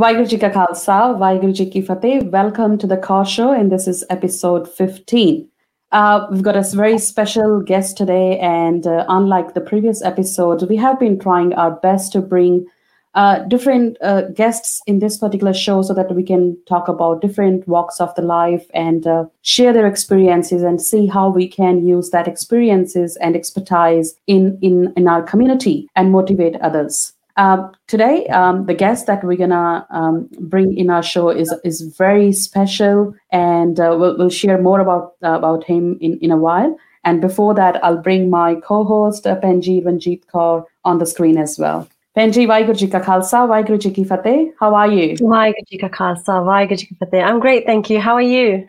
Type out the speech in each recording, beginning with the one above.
Khalsa, Fateh. Welcome to the Car Show, and this is episode 15. Uh, we've got a very special guest today, and uh, unlike the previous episodes, we have been trying our best to bring uh, different uh, guests in this particular show so that we can talk about different walks of the life and uh, share their experiences and see how we can use that experiences and expertise in in in our community and motivate others. Uh, today, um, the guest that we're gonna um, bring in our show is is very special, and uh, we'll, we'll share more about uh, about him in in a while. And before that, I'll bring my co-host uh, Penji Ranjit Kaur on the screen as well. Penji, Vaheguru Ji Ka Khalsa, Vaheguru Ki Fateh. How are you? Vaheguru Ji Ka Khalsa, Vaheguru Ki Fateh. I'm great, thank you. How are you?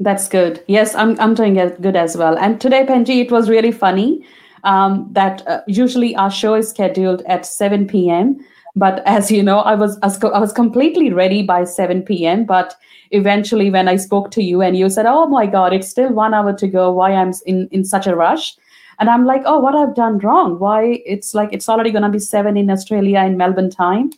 That's good. Yes, I'm I'm doing good as well. And today, Penji, it was really funny um, that uh, usually our show is scheduled at 7 p.m. But as you know, I was I was completely ready by 7 p.m. But eventually, when I spoke to you and you said, "Oh my God, it's still one hour to go. Why I'm in in such a rush?" And I'm like, "Oh, what I've done wrong? Why it's like it's already gonna be seven in Australia in Melbourne time."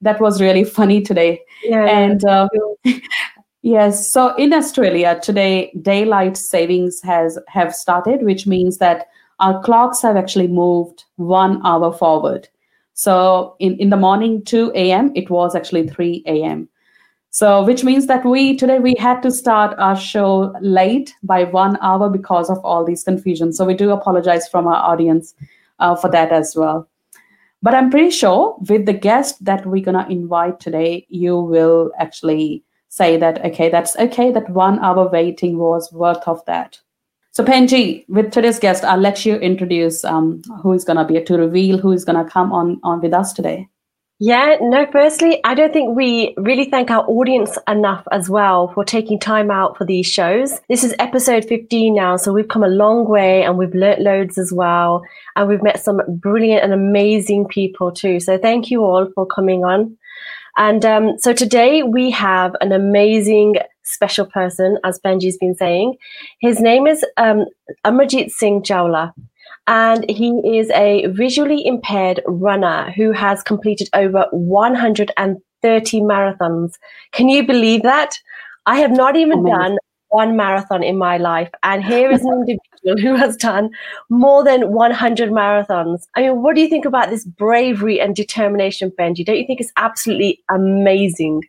That was really funny today. Yeah. And uh, yes, so in Australia today, daylight savings has have started, which means that our clocks have actually moved one hour forward. So in, in the morning, 2 a.m., it was actually 3 a.m. So which means that we today we had to start our show late by one hour because of all these confusions. So we do apologize from our audience uh, for that as well. But I'm pretty sure with the guest that we're gonna invite today, you will actually say that okay, that's okay, that one hour waiting was worth of that. So Penji, with today's guest, I'll let you introduce um, who is going to be to reveal who is going to come on on with us today. Yeah, no, firstly, I don't think we really thank our audience enough as well for taking time out for these shows. This is episode 15 now, so we've come a long way and we've learnt loads as well. And we've met some brilliant and amazing people too. So thank you all for coming on. And um, so today we have an amazing special person, as Benji's been saying. His name is um, Amarjit Singh Chawla. And he is a visually impaired runner who has completed over 130 marathons. Can you believe that? I have not even Amazing. done one marathon in my life. And here is an individual who has done more than 100 marathons. I mean, what do you think about this bravery and determination, Benji? Don't you think it's absolutely amazing?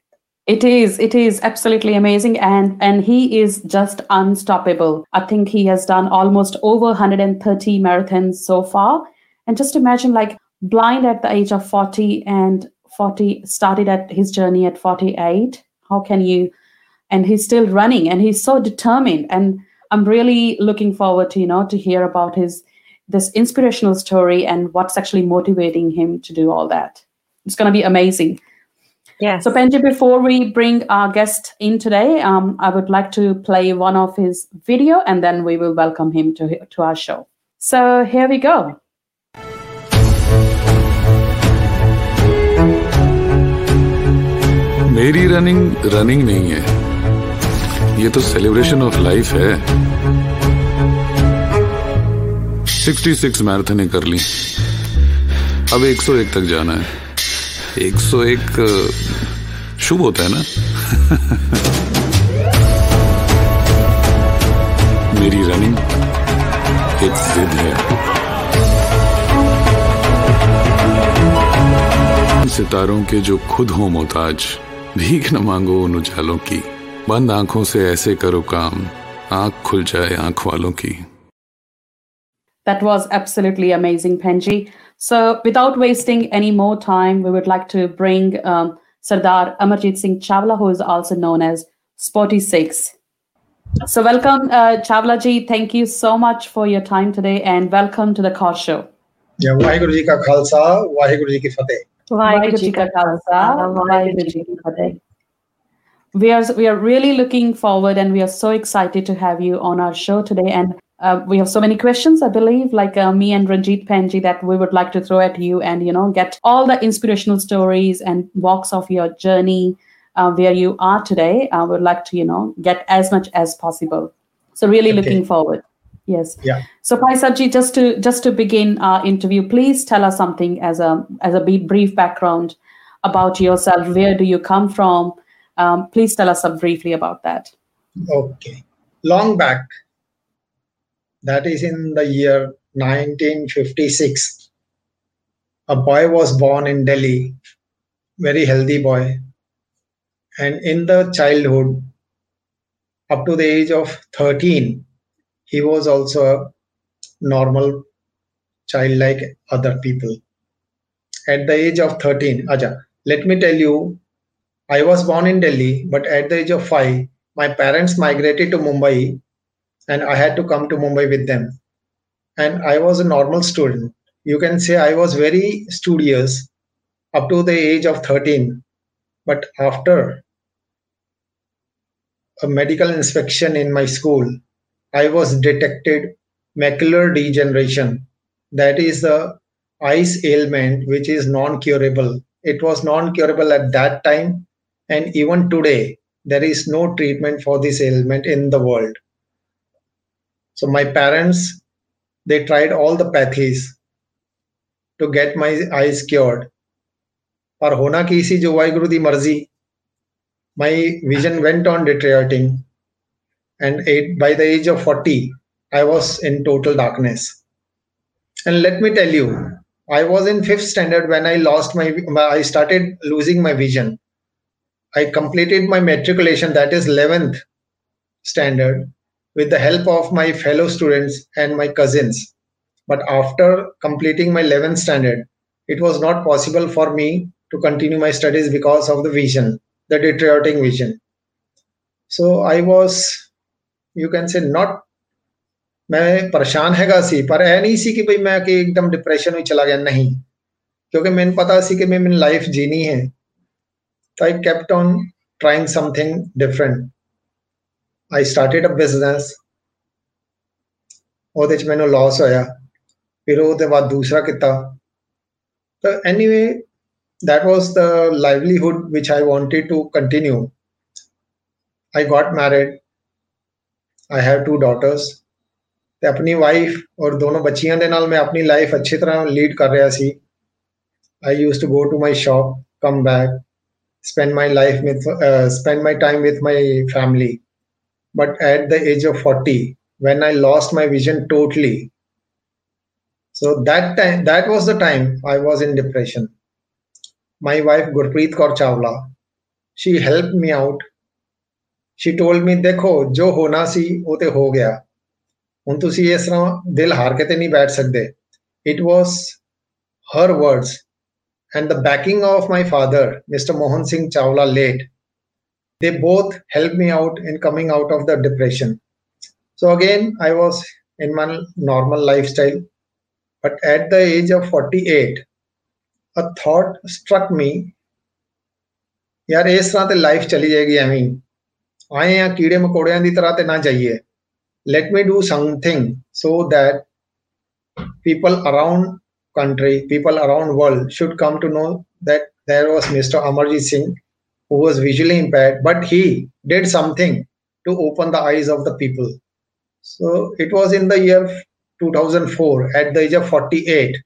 It is. It is absolutely amazing, and and he is just unstoppable. I think he has done almost over 130 marathons so far. And just imagine, like blind at the age of 40, and 40 started at his journey at 48. How can you? And he's still running, and he's so determined. And I'm really looking forward to you know to hear about his this inspirational story and what's actually motivating him to do all that. It's going to be amazing. Yes. So Benji, before we bring our guest in today, um, I would like to play one of his video and then we will welcome him to, to our show. So here we go. मेरी running running नहीं है ये तो celebration of life है 66 marathon कर ली अब 101 तक जाना है एक सौ एक शुभ होता है ना? मेरी रनिंग एक जिद है। सितारों के जो खुद हो मोहताज, भीख न मांगो उन उजालों की। बंद आँखों से ऐसे करो काम, आँख खुल जाए आँख वालों की। That was absolutely amazing, Penji. So, without wasting any more time, we would like to bring um, Sardar Amarjit Singh Chawla, who is also known as Sporty Six. So, welcome, uh, Chawla ji. Thank you so much for your time today and welcome to the Car Show. Yeah, Vaheguru Ji Ka Khalsa, Vaheguru Ji Ki Fateh. Vaheguru Ji Ka Khalsa, Vaheguru Ji Ki Fateh. We are, we are really looking forward and we are so excited to have you on our show today. And uh, we have so many questions, I believe, like uh, me and Ranjit panji that we would like to throw at you and, you know, get all the inspirational stories and walks of your journey uh, where you are today. I would like to, you know, get as much as possible. So really okay. looking forward. Yes. Yeah. So Pai Sabji, just to just to begin our interview, please tell us something as a as a brief background about yourself. Where do you come from? Um, please tell us briefly about that. Okay. Long back, that is in the year 1956, a boy was born in Delhi, very healthy boy. And in the childhood, up to the age of 13, he was also a normal child like other people. At the age of 13, Aja, let me tell you, I was born in Delhi, but at the age of five, my parents migrated to Mumbai and I had to come to Mumbai with them. And I was a normal student. You can say I was very studious up to the age of 13. But after a medical inspection in my school, I was detected macular degeneration. That is the eyes ailment which is non-curable. It was non-curable at that time, and even today there is no treatment for this ailment in the world. So my parents, they tried all the pathies to get my eyes cured. Or hona ki isi jo Vaiguru di marzi, my vision went on deteriorating. And by the age of 40, I was in total darkness. And let me tell you, I was in fifth standard when I lost my I started losing my vision. I completed my matriculation, that is 11th standard with the help of my fellow students and my cousins but after completing my 11th standard it was not possible for me to continue my studies because of the vision the deteriorating vision. So I was, you can say, not मैं परेशान हैगा सी पर ऐ नहीं सी कि भाई मैं कि एकदम डिप्रेशन में चला गया नहीं क्योंकि मैंने पता सी कि मैं मेरी लाइफ जीनी है तो I kept on trying something different I started a business ਉਹਦੇ ਚ ਮੈਨੂੰ ਲਾਸ ਹੋਇਆ ਫਿਰ ਉਹਦੇ ਬਾਅਦ ਦੂਸਰਾ ਕੀਤਾ ਤਾਂ anyway that was the livelihood which I wanted to continue. I got married. I have two daughters. ਤੇ ਆਪਣੀ ਵਾਈਫ ਔਰ ਦੋਨੋਂ ਬੱਚੀਆਂ ਦੇ ਨਾਲ ਮੈਂ ਆਪਣੀ ਲਾਈਫ ਅੱਛੀ ਤਰ੍ਹਾਂ ਲੀਡ ਕਰ ਰਿਹਾ ਸੀ I used to go to my shop come back spend my life with spend my time with my family But at the age of 40, when I lost my vision totally, so that time, that was the time I was in depression my wife Gurpreet Kaur Chawla, she helped me out. She told me, देखो जो होना सी वो ते हो गया ਹੁਣ ਤੁਸੀਂ ਇਸ ਤਰ੍ਹਾਂ ਦਿਲ ਹਾਰ ਕੇ ਤੇ ਨਹੀਂ ਬੈਠ ਸਕਦੇ it was her words and the backing of my father mr mohan singh chawla late they both helped me out in coming out of the depression so again i was in my normal lifestyle but at the age of 48 a thought struck me ਯਾਰ ਇਸ ਤਰ੍ਹਾਂ ਤੇ life ਚਲੀ ਜਾਏਗੀ ਐਵੇਂ ਆਏ ਆ ਕੀੜੇ ਮਕੌੜਿਆਂ ਦੀ ਤਰ੍ਹਾਂ ਤੇ ਨਾ ਜਾਈਏ let me do something so that people around country people around world should come to know that there was mr amarjit singh who was visually impaired but he did something to open the eyes of the people so it was in the year 2004 at the age of 48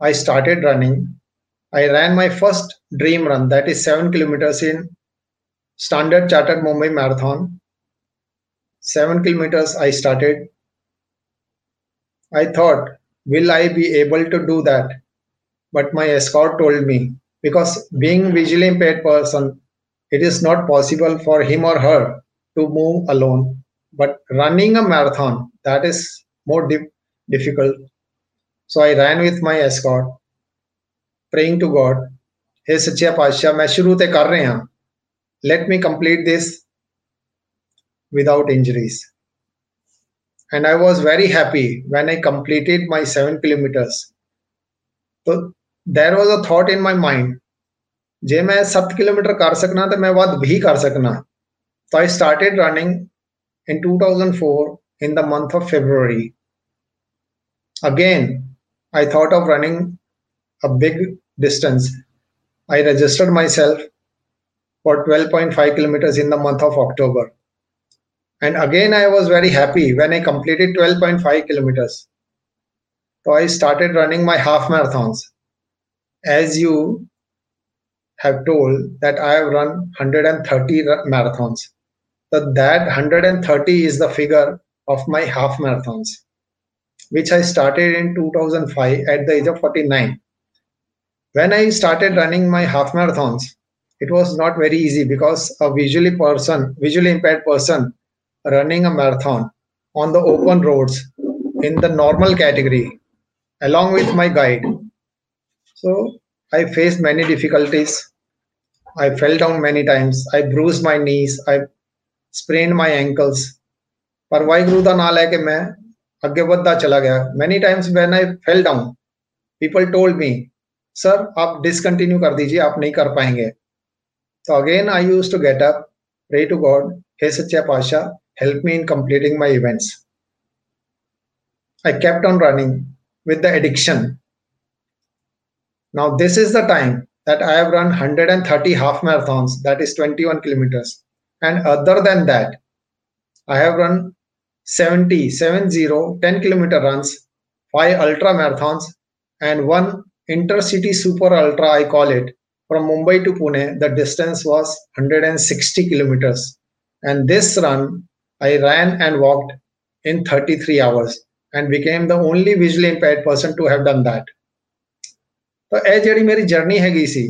i started running I ran my first dream run, that is seven kilometers in Standard Chartered Mumbai Marathon. Seven kilometers I started. I thought, will I be able to do that? But my escort told me, because being visually impaired person, it is not possible for him or her to move alone. But running a marathon, that is more di- difficult. So I ran with my escort praying to God, Hey Satya Pasha, मैं शुरू ते कर रहे हैं let me complete this without injuries. And I was very happy when I completed my seven kilometers. So there was a thought in my mind, ਜੇ ਮੈਂ 7 kilometre ਕਰ ਸਕਣਾ ਤੇ ਮੈਂ ਵੱਧ ਵੀ ਕਰ ਸਕਣਾ so I started running in 2004 in the month of February. Again, I thought of running a big distance, I registered myself for 12.5 kilometers in the month of October. And again, I was very happy when I completed 12.5 kilometers. So I started running my half marathons. As you have told that I have run 130 marathons. So that 130 is the figure of my half marathons, which I started in 2005 at the age of 49. When I started running my half marathons, it was not very easy because a visually person, visually impaired person running a marathon on the open roads in the normal category along with my guide. So I faced many difficulties. I fell down many times. I bruised my knees. I sprained my ankles. पर वाहिगुरु का नाम लेके मैं आगे बढ़ता चला गया many times when I fell down people told me sir आप डिसकंटिन्यू कर दीजिए आप नहीं कर पाएंगे तो again I use to get up pray to God हे सच्चा पाशाह help me in completing my events. I kept on running with the addiction. Now, this is the time that I have run 130 half marathons, that is 21 kilometers. And other than that, I have run 70, 70, 10 kilometer runs, five ultra marathons, and one intercity super ultra, I call it, from Mumbai to Pune. The distance was 160 kilometers. And this run I ran and walked in 33 hours and became the only visually impaired person to have done that. ਤਾਂ ਇਹ ਜਿਹੜੀ ਮੇਰੀ journey ਹੈਗੀ ਸੀ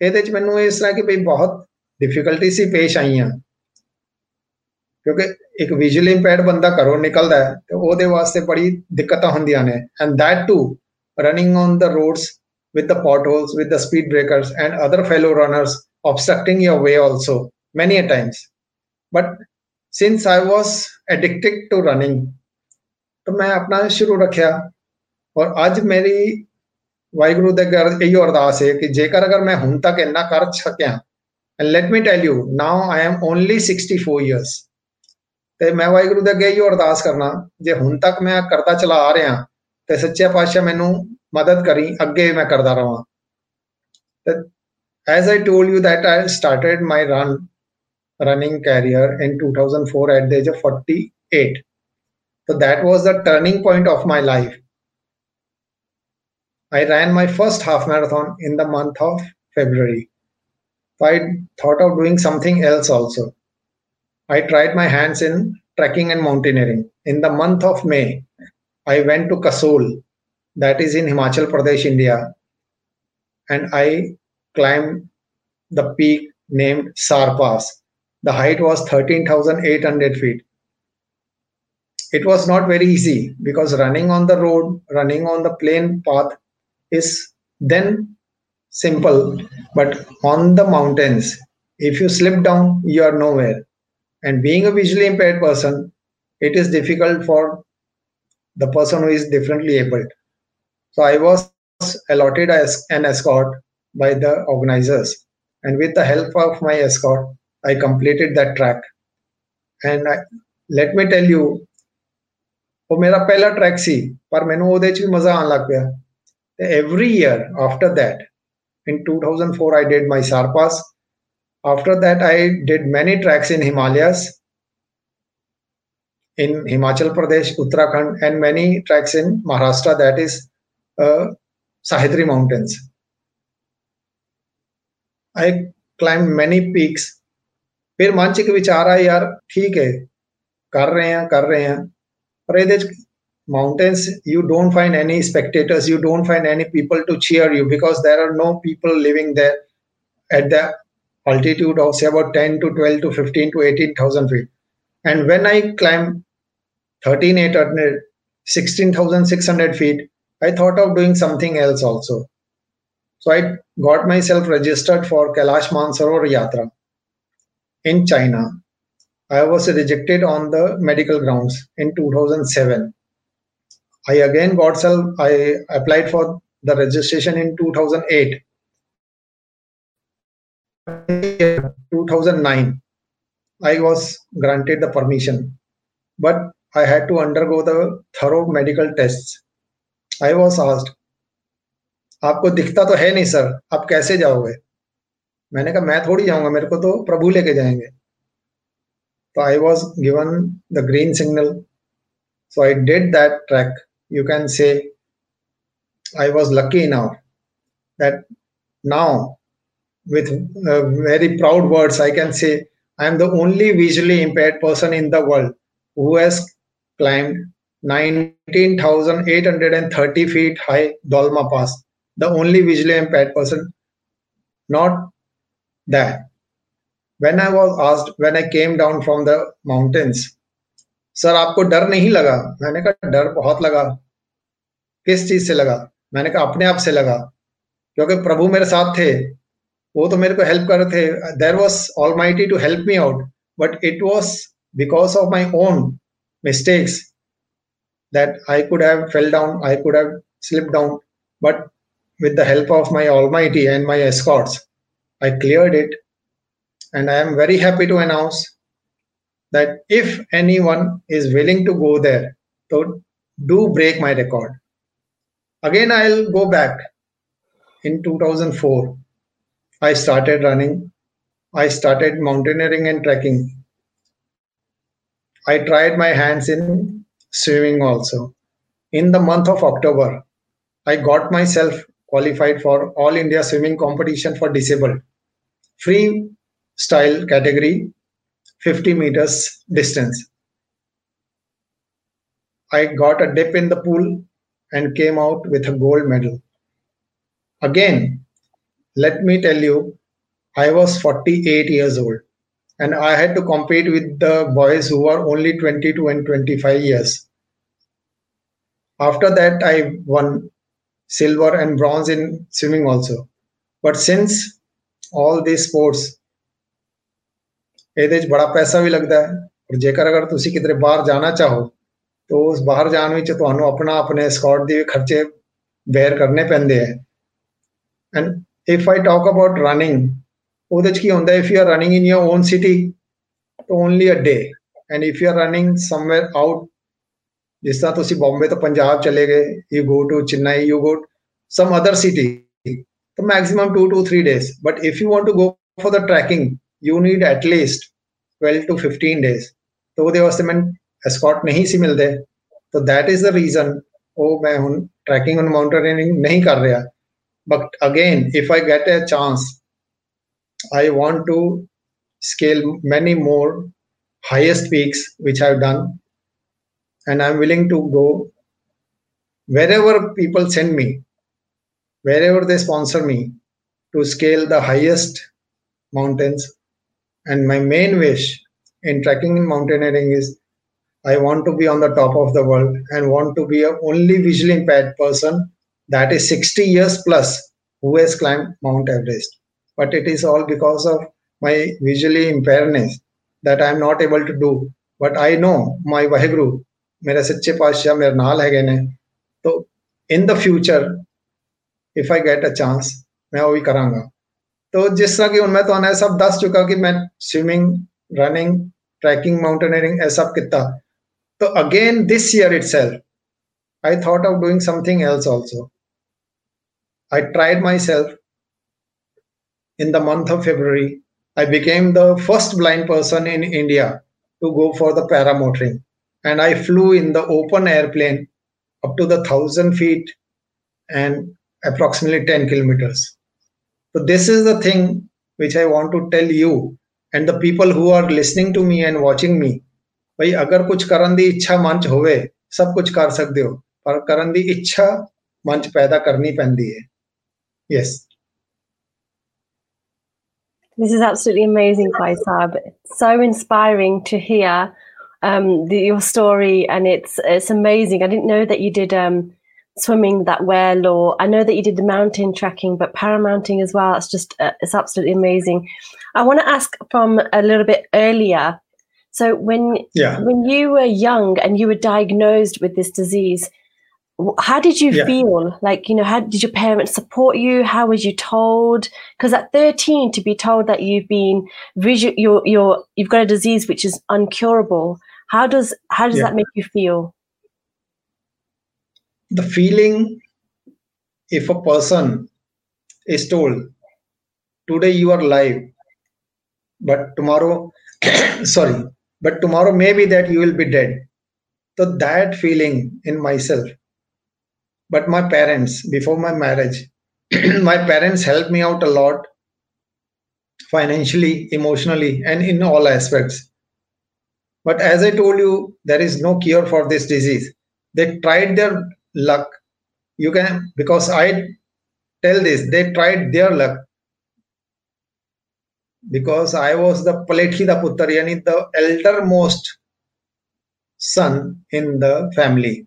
ਇਹਦੇ ਚ ਮੈਨੂੰ ਇਸ ਤਰ੍ਹਾਂ ਕਿ ਭਈ ਬਹੁਤ ਡਿਫਿਕਲਟੀ ਸੀ ਪੇਸ਼ ਆਈਆਂ ਕਿਉਂਕਿ ਇੱਕ ਵਿਜ਼ੂਅਲੀ ਇੰਪੇਅਰਡ ਬੰਦਾ ਘਰੋਂ ਨਿਕਲਦਾ ਹੈ ਤੇ ਉਹਦੇ ਵਾਸਤੇ ਬੜੀ ਦਿੱਕਤਾਂ ਹੁੰਦੀਆਂ ਨੇ and that too running on the roads with the potholes, with the speed breakers, and other fellow runners obstructing your way also many a times. But since I was addicted to running, तो मैं अपना शुरू रखिया और ਅੱਜ ਮੇਰੀ ਵਾਹਿਗੁਰੂ ਦੇ ਅੱਗੇ ਇਹੋ ਅਰਦਾਸ ਹੈ ਕਿ ਜੇਕਰ ਅਗਰ ਮੈਂ ਹੁਣ ਤੱਕ ਇੰਨਾ ਕਰ ਸਕਿਆ and let me tell you now I am only 64 years ਤੇ ਮੈਂ ਵਾਹਿਗੁਰੂ ਦੇ ਅੱਗੇ ਇਹੋ ਅਰਦਾਸ ਕਰਨਾ, ਜੇ ਹੁਣ ਤੱਕ ਮੈਂ ਕਰਦਾ ਚਲਾ ਆ ਰਿਹਾ, ਤੇ ਸੱਚੇ ਪਾਤਸ਼ਾਹ ਮੈਨੂੰ ਮਦਦ ਕਰੀ, ਅੱਗੇ ਮੈਂ ਕਰਦਾ ਰਵਾਂ ਤੇ as I told you that I started my run, running career in 2004 at the age of 48. So that was the turning point of my life. I ran my first half marathon in the month of February. I thought of doing something else also. I tried my hands in trekking and mountaineering. In the month of May, I went to Kasol, that is in Himachal Pradesh, India, and I climbed the peak named Sar Pass. The height was 13,800 feet. It was not very easy because running on the road, running on the plain path is then simple, but on the mountains, if you slip down, you are nowhere. And being a visually impaired person, it is difficult for the person who is differently abled. So I was allotted as an escort by the organizers. And with the help of my escort, I completed that track. And I, let me tell you, ਉਹ ਮੇਰਾ ਪਹਿਲਾ track ਸੀ ਪਰ ਮੈਨੂੰ ਉਹਦੇ 'ਚ ਵੀ ਮਜ਼ਾ ਆਉਣ ਲੱਗ ਪਿਆ every year after that. In 2004 i did my Sar Pass. After that i did many tracks in himalayas in himachal pradesh uttarakhand and many tracks in maharashtra that is uh, mountains. I climbed many peaks. फिर मन च एक विचार आया यार ठीक है कर रहे हैं mountains you don't find any spectators you don't find any people to cheer you because there are no people living there at the altitude of say about 10 to 12 to 15 to 18000 feet. And when i climbed 13800 16600 feet i thought of doing something else also. So i got myself registered for kailash mansarovar yatra in china. I was rejected on the medical grounds in 2007 I again got self. I applied for the registration in 2008. 2009, I was granted the permission, but I had to undergo the thorough medical tests. I was asked, आपको दिखता तो है नहीं sir आप कैसे जाओगे मैंने कहा मैं थोड़ी जाऊँगा मेरे को तो प्रभु लेके जाएँगे तो I was given the green signal so I did that track you can say I was lucky enough that now with uh, very proud words, I can say I am the only visually impaired person in the world who has climbed 19,830 feet high Dolma Pass. The only visually impaired person. Not that. When I was asked, when I came down from the mountains, sir, आपको डर नहीं लगा? मैंने कहा, डर बहुत लगा। किस चीज़ से लगा? मैंने कहा, अपने आप से लगा। क्योंकि प्रभु मेरे साथ थे। वो तो मेरे को हेल्प कर रहे थे। There was almighty to help me out but it was because of my own mistakes that I could have fell down I could have slip down but with the help of my almighty and my escorts I clear it and I am very happy to announce that if anyone is willing to go there, to do break my record. Again, I'll go back. In 2004, I started running. I started mountaineering and trekking. I tried my hands in swimming also. In the month of October, I got myself qualified for All India Swimming Competition for Disabled. Free style category, 50 meters distance. I got a dip in the pool and came out with a gold medal. Again, let me tell you, I was 48 years old and I had to compete with the boys who were only 22 and 25 years. After that, I won silver and bronze in swimming also. But since all these sports, ਇਹਦੇ 'ਚ ਬੜਾ ਪੈਸਾ ਵੀ ਲੱਗਦਾ ਹੈ ਔਰ ਜੇਕਰ ਅਗਰ ਤੁਸੀਂ ਕਿਤੇ ਬਾਹਰ ਜਾਣਾ ਚਾਹੋ ਤਾਂ ਉਸ ਬਾਹਰ ਜਾਣ ਵਿੱਚ ਤੁਹਾਨੂੰ ਆਪਣਾ ਆਪਣੇ ਸਕਾਟ ਦੇ ਖਰਚੇ ਬੇਅਰ ਕਰਨੇ ਪੈਂਦੇ ਹੈ and if I talk about running, if you are running in your own city, only a day. And if you are running somewhere out, जिस तरह तुम बॉम्बे तो पंजाब चले गए you go to Chennai you go some other city तो maximum two two three days but if you want to go for the trekking you need at least twelve to fifteen days तो वो वास्ते मैं एस्कॉट नहीं सी मिलते तो that is the reason ओ मैं हूँ ट्रैकिंग और माउंटेनियरिंग नहीं कर रहा but again if i get a chance i want to scale many more highest peaks which i've done and i'm willing to go wherever people send me wherever they sponsor me to scale the highest mountains and my main wish in trekking and mountaineering is i want to be on the top of the world and want to be a only visually impaired person that is 60 years plus who has climbed Mount Everest. But it is all because of my visually impairedness that I am not able to do. But I know my Vaheguru, मेरे सच्चे पातशाह मेरे नाल है ने तो in the future if I get a chance मैं वो भी करांगा तो जिस तरह की उनमें तो मैं सब दस चुका कि मैं स्विमिंग रनिंग ट्रैकिंग माउंटेनियरिंग ऐसा सब किता तो again this year itself I thought of doing something else also I tried myself in the month of February. I became the first blind person in India to go for the paramotoring. And I flew in the open airplane up to the thousand feet and approximately 10 kilometers. So, this is the thing which I want to tell you and the people who are listening to me and watching me. भाई अगर कुछ करन दी इच्छा मंच होवे सब कुछ कर सकते हो पर करन दी इच्छा मंच पैदा करनी पैंदी है Yes. This is absolutely amazing, Faisab. So inspiring to hear um, the, your story, and it's it's amazing. I didn't know that you did um, swimming that well, or I know that you did the mountain trekking, but paramotoring as well. It's just uh, it's absolutely amazing. I want to ask from a little bit earlier. So when yeah. when you were young and you were diagnosed with this disease, how did you yeah. feel like you know how did your parents support you how was you told because at 13 to be told that you've been visual you're, you're you've got a disease which is uncurable how does how does yeah. that make you feel the feeling if a person is told today you are alive but tomorrow sorry but tomorrow maybe that you will be dead so that feeling in myself but my parents before my marriage my parents helped me out a lot financially, emotionally, and in all aspects. But as I told you, there is no cure for this disease. They tried their luck. You can, because I tell this, they tried their luck. Because I was the Palethida Puttar, yani the eldermost son in the family.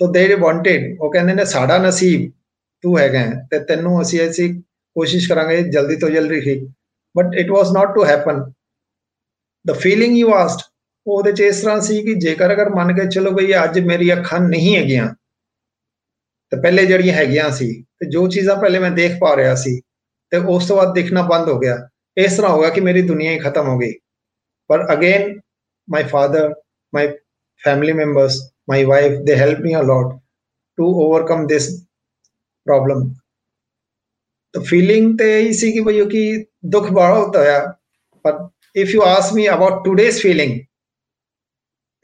So they wanted, ਉਹ ਕਹਿੰਦੇ ਨੇ ਸਾਡਾ ਨਸੀਬ ਤੂੰ ਹੈਗਾ ਤੇ ਤੈਨੂੰ ਅਸੀਂ ਐਸੀ ਕੋਸ਼ਿਸ਼ ਕਰਾਂਗੇ ਜਲਦੀ ਤੋਂ ਜਲਦੀ ਠੀਕ but it was not to happen the feeling you asked ਉਹਦੇ ਚ ਇਸ ਤਰ੍ਹਾਂ ਸੀ ਕਿ ਜੇਕਰ ਅਗਰ ਮੰਨ ਕੇ ਚਲੋ ਬਈ ਅੱਜ ਮੇਰੀ ਅੱਖਾਂ ਨਹੀਂ ਹੈਗੀਆਂ ਤੇ ਪਹਿਲੇ ਜਿਹੜੀਆਂ ਹੈਗੀਆਂ ਸੀ ਤੇ ਜੋ ਚੀਜ਼ਾਂ ਪਹਿਲੇ ਮੈਂ ਦੇਖ ਪਾ ਰਿਹਾ ਸੀ ਤੇ ਉਸ ਤੋਂ ਬਾਅਦ ਦੇਖਣਾ ਬੰਦ ਹੋ ਗਿਆ ਇਸ ਤਰ੍ਹਾਂ ਹੋਗਾ ਕਿ ਮੇਰੀ ਦੁਨੀਆ ਹੀ ਖਤਮ ਹੋ ਗਈ ਪਰ again my father my family members my wife they helped me a lot to overcome this problem the feeling ਤੇ ਇਹੀ ਸੀ ਕਿ ਭਈਓ ਕਿ ਦੁੱਖ ਬੜਾ ਹੁੰਦਾ ਹੈ ਪਰ if you ask me about today's feeling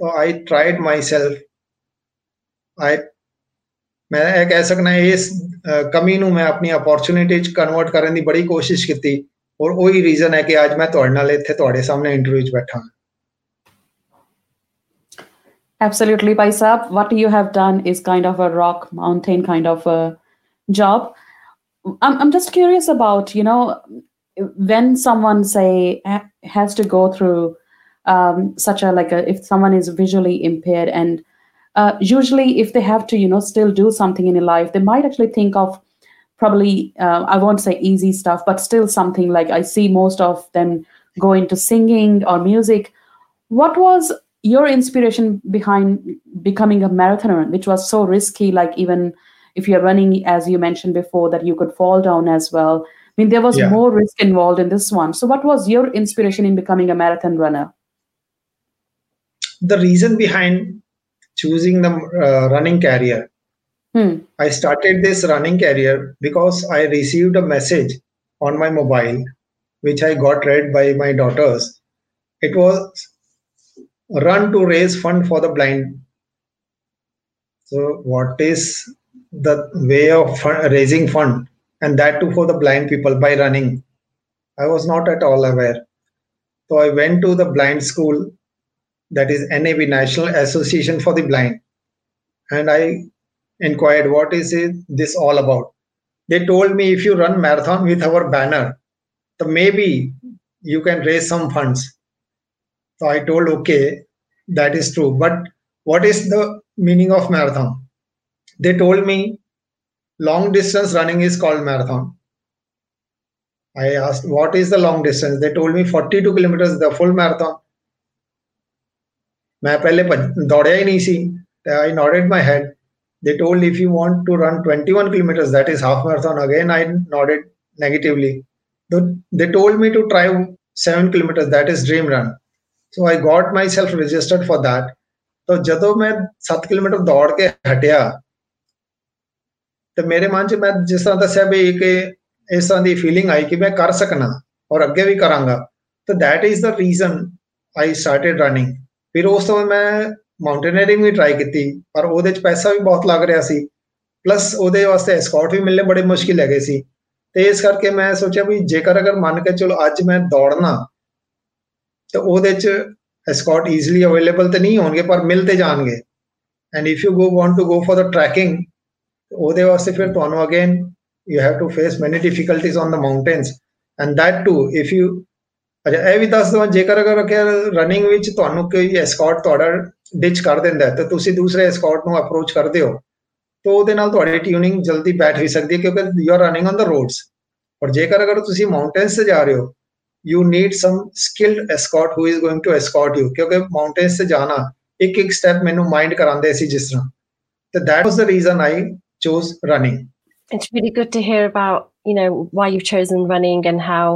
so i tried myself i ਮੈਂ ਇਹ ਕਹਿ ਸਕਣਾ ਇਸ ਕਮੀ ਨੂੰ ਮੈਂ ਆਪਣੀ ਅਪੋਰਚੁਨਿਟੀ ਚ ਕਨਵਰਟ ਕਰਨ ਦੀ ਬੜੀ ਕੋਸ਼ਿਸ਼ ਕੀਤੀ ਔਰ ਉਹੀ ਰੀਜ਼ਨ ਹੈ ਕਿ ਅੱਜ ਮੈਂ ਤੁਹਾਡੇ ਨਾਲ ਇੱਥੇ ਤੁਹਾਡੇ ਸਾਹਮਣੇ ਇੰਟਰਵਿਊ 'ਚ ਬੈਠਾ ਹਾਂ Absolutely, Paisab. What you have done is kind of a rock mountain kind of a job. I'm, I'm just curious about, you know, when someone say has to go through um, such a like a, if someone is visually impaired and uh, usually if they have to you know still do something in life they might actually think of probably uh, i won't say easy stuff but still something like i see most of them go into singing or music. What was your inspiration behind becoming a marathoner which was so risky? Like even if you're running as you mentioned before that you could fall down as well. I mean there was Yeah. more risk involved in this one. So what was your inspiration in becoming a marathon runner? The reason behind choosing the uh, running career hmm. i started this running career because i received a message on my mobile which i got read by my daughters. It was run to raise fund for the blind. So what is the way of fund, raising fund? And that too for the blind people by running. I was not at all aware. So i went to the blind school that is NAB National Association for the Blind. And I inquired, what is it, this all about? They told me if you run marathon with our banner, so maybe you can raise some funds. So I told, okay, that is true. But what is the meaning of marathon? They told me long distance running is called marathon. I asked, what is the long distance? They told me 42 kilometers, the full marathon. मैं पहले दौड़या ही नहीं सी। I nodded my head they told if you want to run twenty one kilometers that is half marathon again I nodded negatively they told me to try seven kilometers that is dream run so I got myself registered for that तो जो मैं सत्त kilometre दौड़ के हटिया तो मेरे मन च मैं जिस तरह दस एक इस तरह की फीलिंग आई कि मैं कर सकना और अगे भी करा तो that is the reason I started running ਫਿਰ ਉਸ ਤੋਂ ਬਾਅਦ ਮੈਂ ਮਾਊਂਟੇਨਰਿੰਗ ਵੀ ਟਰਾਈ ਕੀਤੀ ਪਰ ਉਹਦੇ 'ਚ ਪੈਸਾ ਵੀ ਬਹੁਤ ਲੱਗ ਰਿਹਾ ਸੀ ਪਲੱਸ ਉਹਦੇ ਵਾਸਤੇ ਐਸਕੋਰਟ ਵੀ ਮਿਲਨੇ ਬੜੇ ਮੁਸ਼ਕਿਲ ਹੈਗੇ ਸੀ ਤੇ ਇਸ ਕਰਕੇ ਮੈਂ ਸੋਚਿਆ ਵੀ ਜੇਕਰ ਅਗਰ ਮੰਨ ਕੇ ਚਲੋ ਅੱਜ ਮੈਂ ਦੌੜਨਾ ਤਾਂ ਉਹਦੇ 'ਚ ਐਸਕੋਰਟ ਈਜ਼ੀਲੀ ਅਵੇਲੇਬਲ ਤੇ ਨਹੀਂ ਹੋਣਗੇ ਪਰ ਮਿਲ ਤੇ ਜਾਣਗੇ and if you go want to go for the trekking ਉਹਦੇ ਵਾਸਤੇ ਫਿਰ ਤੁਹਾਨੂੰ again you have to face many difficulties on the mountains and that too if you ਅੱਛਾ ਇਹ ਵੀ ਦੱਸ ਦਵਾਂ ਜੇਕਰ ਅਗਰ ਰਨਿੰਗ ਵਿੱਚ ਤੁਹਾਨੂੰ ਕੋਈ ਐਸਕੌਟ ਤੁਹਾਡਾ ਡਿਚ ਕਰ ਦਿੰਦਾ ਹੈ ਤਾਂ ਤੁਸੀਂ ਦੂਸਰੇ ਐਸਕੌਟ ਨੂੰ ਅਪਰੋਚ ਕਰਦੇ ਹੋ ਤਾਂ ਉਹਦੇ ਨਾਲ ਤੁਹਾਡੀ ਟਿਊਨਿੰਗ ਜਲਦੀ ਬੈਠ ਵੀ ਸਕਦੀ ਹੈ ਕਿਉਂਕਿ you are running on the roads ਪਰ ਜੇਕਰ ਅਗਰ ਤੁਸੀਂ ਮਾਊਂਟੇਨਸ ਤੇ ਜਾ ਰਹੇ ਹੋ you need some skilled escort who is going to escort you ਕਿਉਂਕਿ ਮਾਊਂਟੇਨਸ ਤੇ ਜਾਣਾ ਇੱਕ ਇੱਕ ਸਟੈਪ ਮੈਨੂੰ ਮਾਈਂਡ ਕਰਾਉਂਦੇ ਸੀ ਜਿਸ ਤਰ੍ਹਾਂ। ਤੇ that was the reason I chose running It's really good to hear about, you know, why you've chosen running and how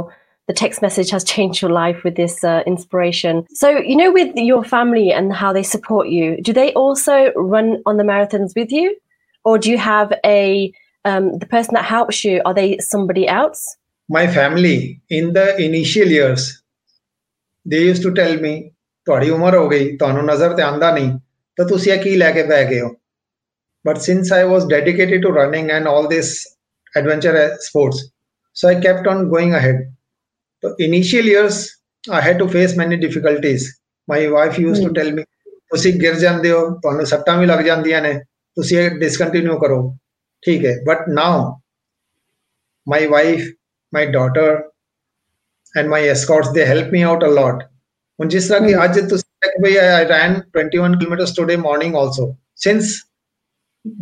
the text message has changed your life with this uh, inspiration. So, you know, with your family and how they support you, do they also run on the marathons with you? Or do you have a, um, the person that helps you, are they somebody else? my family in the initial years they used to tell me ਤੁਹਾਡੀ ਉਮਰ ਹੋ ਗਈ ਤੁਹਾਨੂੰ ਨਜ਼ਰ ਤੇ ਆਂਦਾ ਨਹੀਂ ਤਾਂ ਤੁਸੀਂ ਇਹ ਕੀ ਲੈ ਕੇ ਬਹਿ ਗਏ ਹੋ but since i was dedicated to running and all this adventure sports so i kept on going ahead So initial years, I had to face many difficulties. My wife used to Hmm. tell me, ਤੁਸੀਂ ਗਿਰ ਜਾਂਦੇ ਹੋ ਤੁਹਾਨੂੰ ਸੱਟਾਂ ਵੀ ਲੱਗ ਜਾਂਦੀਆਂ ਨੇ ਤੁਸੀਂ ਇਹ ਡਿਸਕੰਟੀਨਿਊ ਕਰੋ ਠੀਕ ਹੈ but now my wife my daughter and my escorts they help me out a lot ਹੁਣ ਜਿਸ ਤਰ੍ਹਾਂ ਕਿ ਅੱਜ ਤੁਸੀਂ ਕਿਹਾ ਕਿ ਭਈ I ran 21 kilometers today morning also since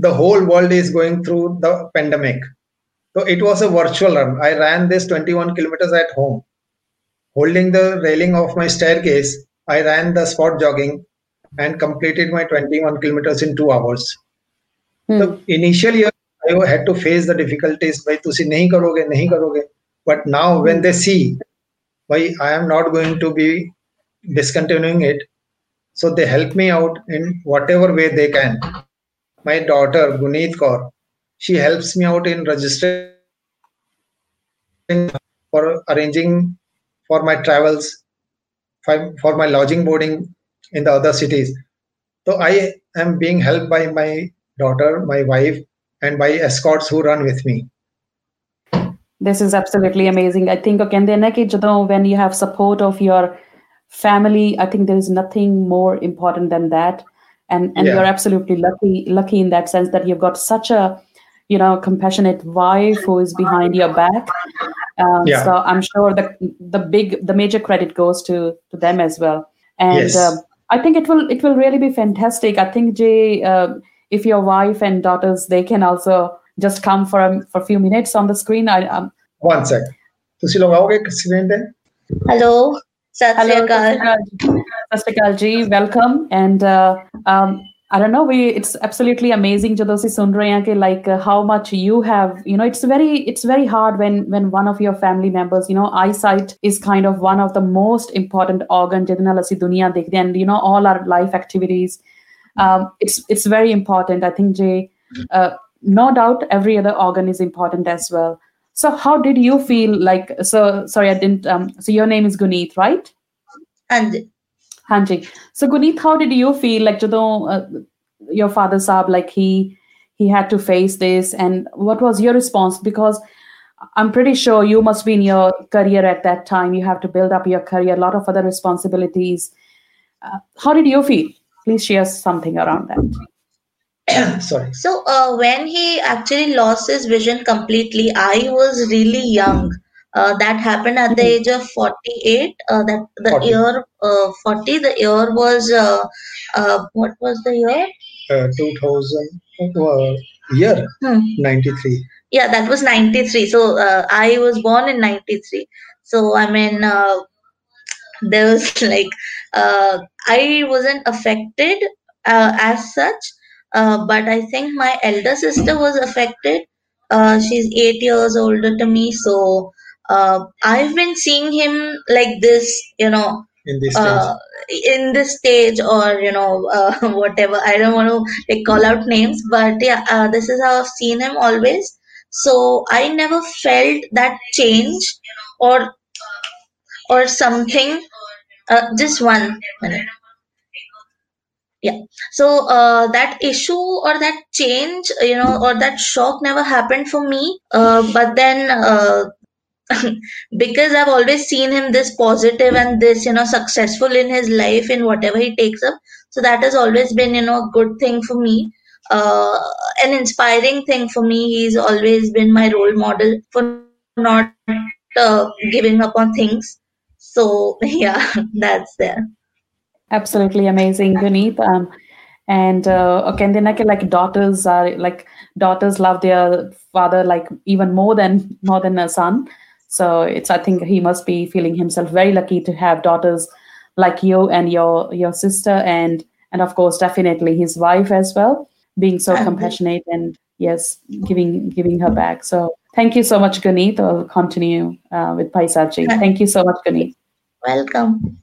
the whole world is going through the pandemic so it was a virtual run I ran this 21 kilometers at home Holding the railing of my staircase, I ran the spot jogging and completed my 21 kilometers in two hours. Hmm. The initial year, I had to face the difficulties by to say, nahi karoge, nahi karoge. But now, when they see, why I am not going to be discontinuing it, so they help me out in whatever way they can. My daughter, Guneet Kaur, she helps me out in registering for arranging for my travels for, my lodging boarding in the other cities so I am being helped by my daughter my wife and by escorts who run with me This is absolutely amazing. I think again, when you have support of your family, I think there is nothing more important than that. And and Yeah. you're absolutely lucky, lucky in that sense that you've got such a, you know, compassionate wife who is behind your back. Um, Yeah. So I'm sure the the big the major credit goes to to them as well. And Yes. um, I think it will it will really be fantastic. I think Jay, uh, if your wife and daughters they can also just come for a, for a few minutes on the screen. I um, one sec ਤੁਸੀਂ ਲੋਗ ਆਓਗੇ screen ਤੇ Hello, Sat Sri Hello, Akal. Sastrikal ji, welcome. And uh, um, I don't know. We it's absolutely amazing, Jadosi sundrayanke like uh, how much you have. You know, it's very it's very hard when when one of your family members, you know, eyesight is kind of one of the most important organ. Jadna lasi dunya dekhte, and you know all our life activities. Um, it's it's very important. I think Jay, uh, no doubt, every other organ is important as well. So how did you feel like? So sorry, I didn't. Um, so your name is Guneet, right? And Hanji. So Guneet, how did you feel like ਜਦੋਂ uh, your father saab like he he had to face this and what was your response because I'm pretty sure you must be in your career at that time. You have to build up your career, a lot of other responsibilities. Uh, how did you feel? Please share something around that. sorry so uh, when he actually lost his vision completely, I was really young. Uh, that happened at the Mhm. age of 48. Uh, that the 40. year uh, 40. The year was uh, uh, what was the year? uh, 2000 uh, year Hmm. 93 Yeah, that was 93. So uh, I was born in 93. So I mean, uh, there was like uh, I wasn't affected uh, as such, uh, but I think my elder sister was affected. Uh, she's eight years older to me, so uh, I've been seeing him like this, you know, in this stage. uh, in this stage or you know uh, whatever. I don't want to like call out names but yeah uh, this is how i've seen him always. So i never felt that change or or something. Uh, just one minute. Yeah. So uh, that issue or that change you know or that shock never happened for me. Uh, but then uh, because I've always seen him this positive and this, you know, successful in his life in whatever he takes up. So that has always been, you know, a good thing for me, uh, an inspiring thing for me. He's always been my role model for not uh, giving up on things. So yeah, that's there. Absolutely amazing, Guneet. Um, and uh, okay, like, like daughters are like daughters love their father like even more than more than a son. So it's I think he must be feeling himself very lucky to have daughters like you and your your sister and and of course definitely his wife as well being so compassionate and yes giving giving her back. So thank you so much, Guneet. I'll continue uh, with Paisachi. Thank you so much, Guneet. Welcome.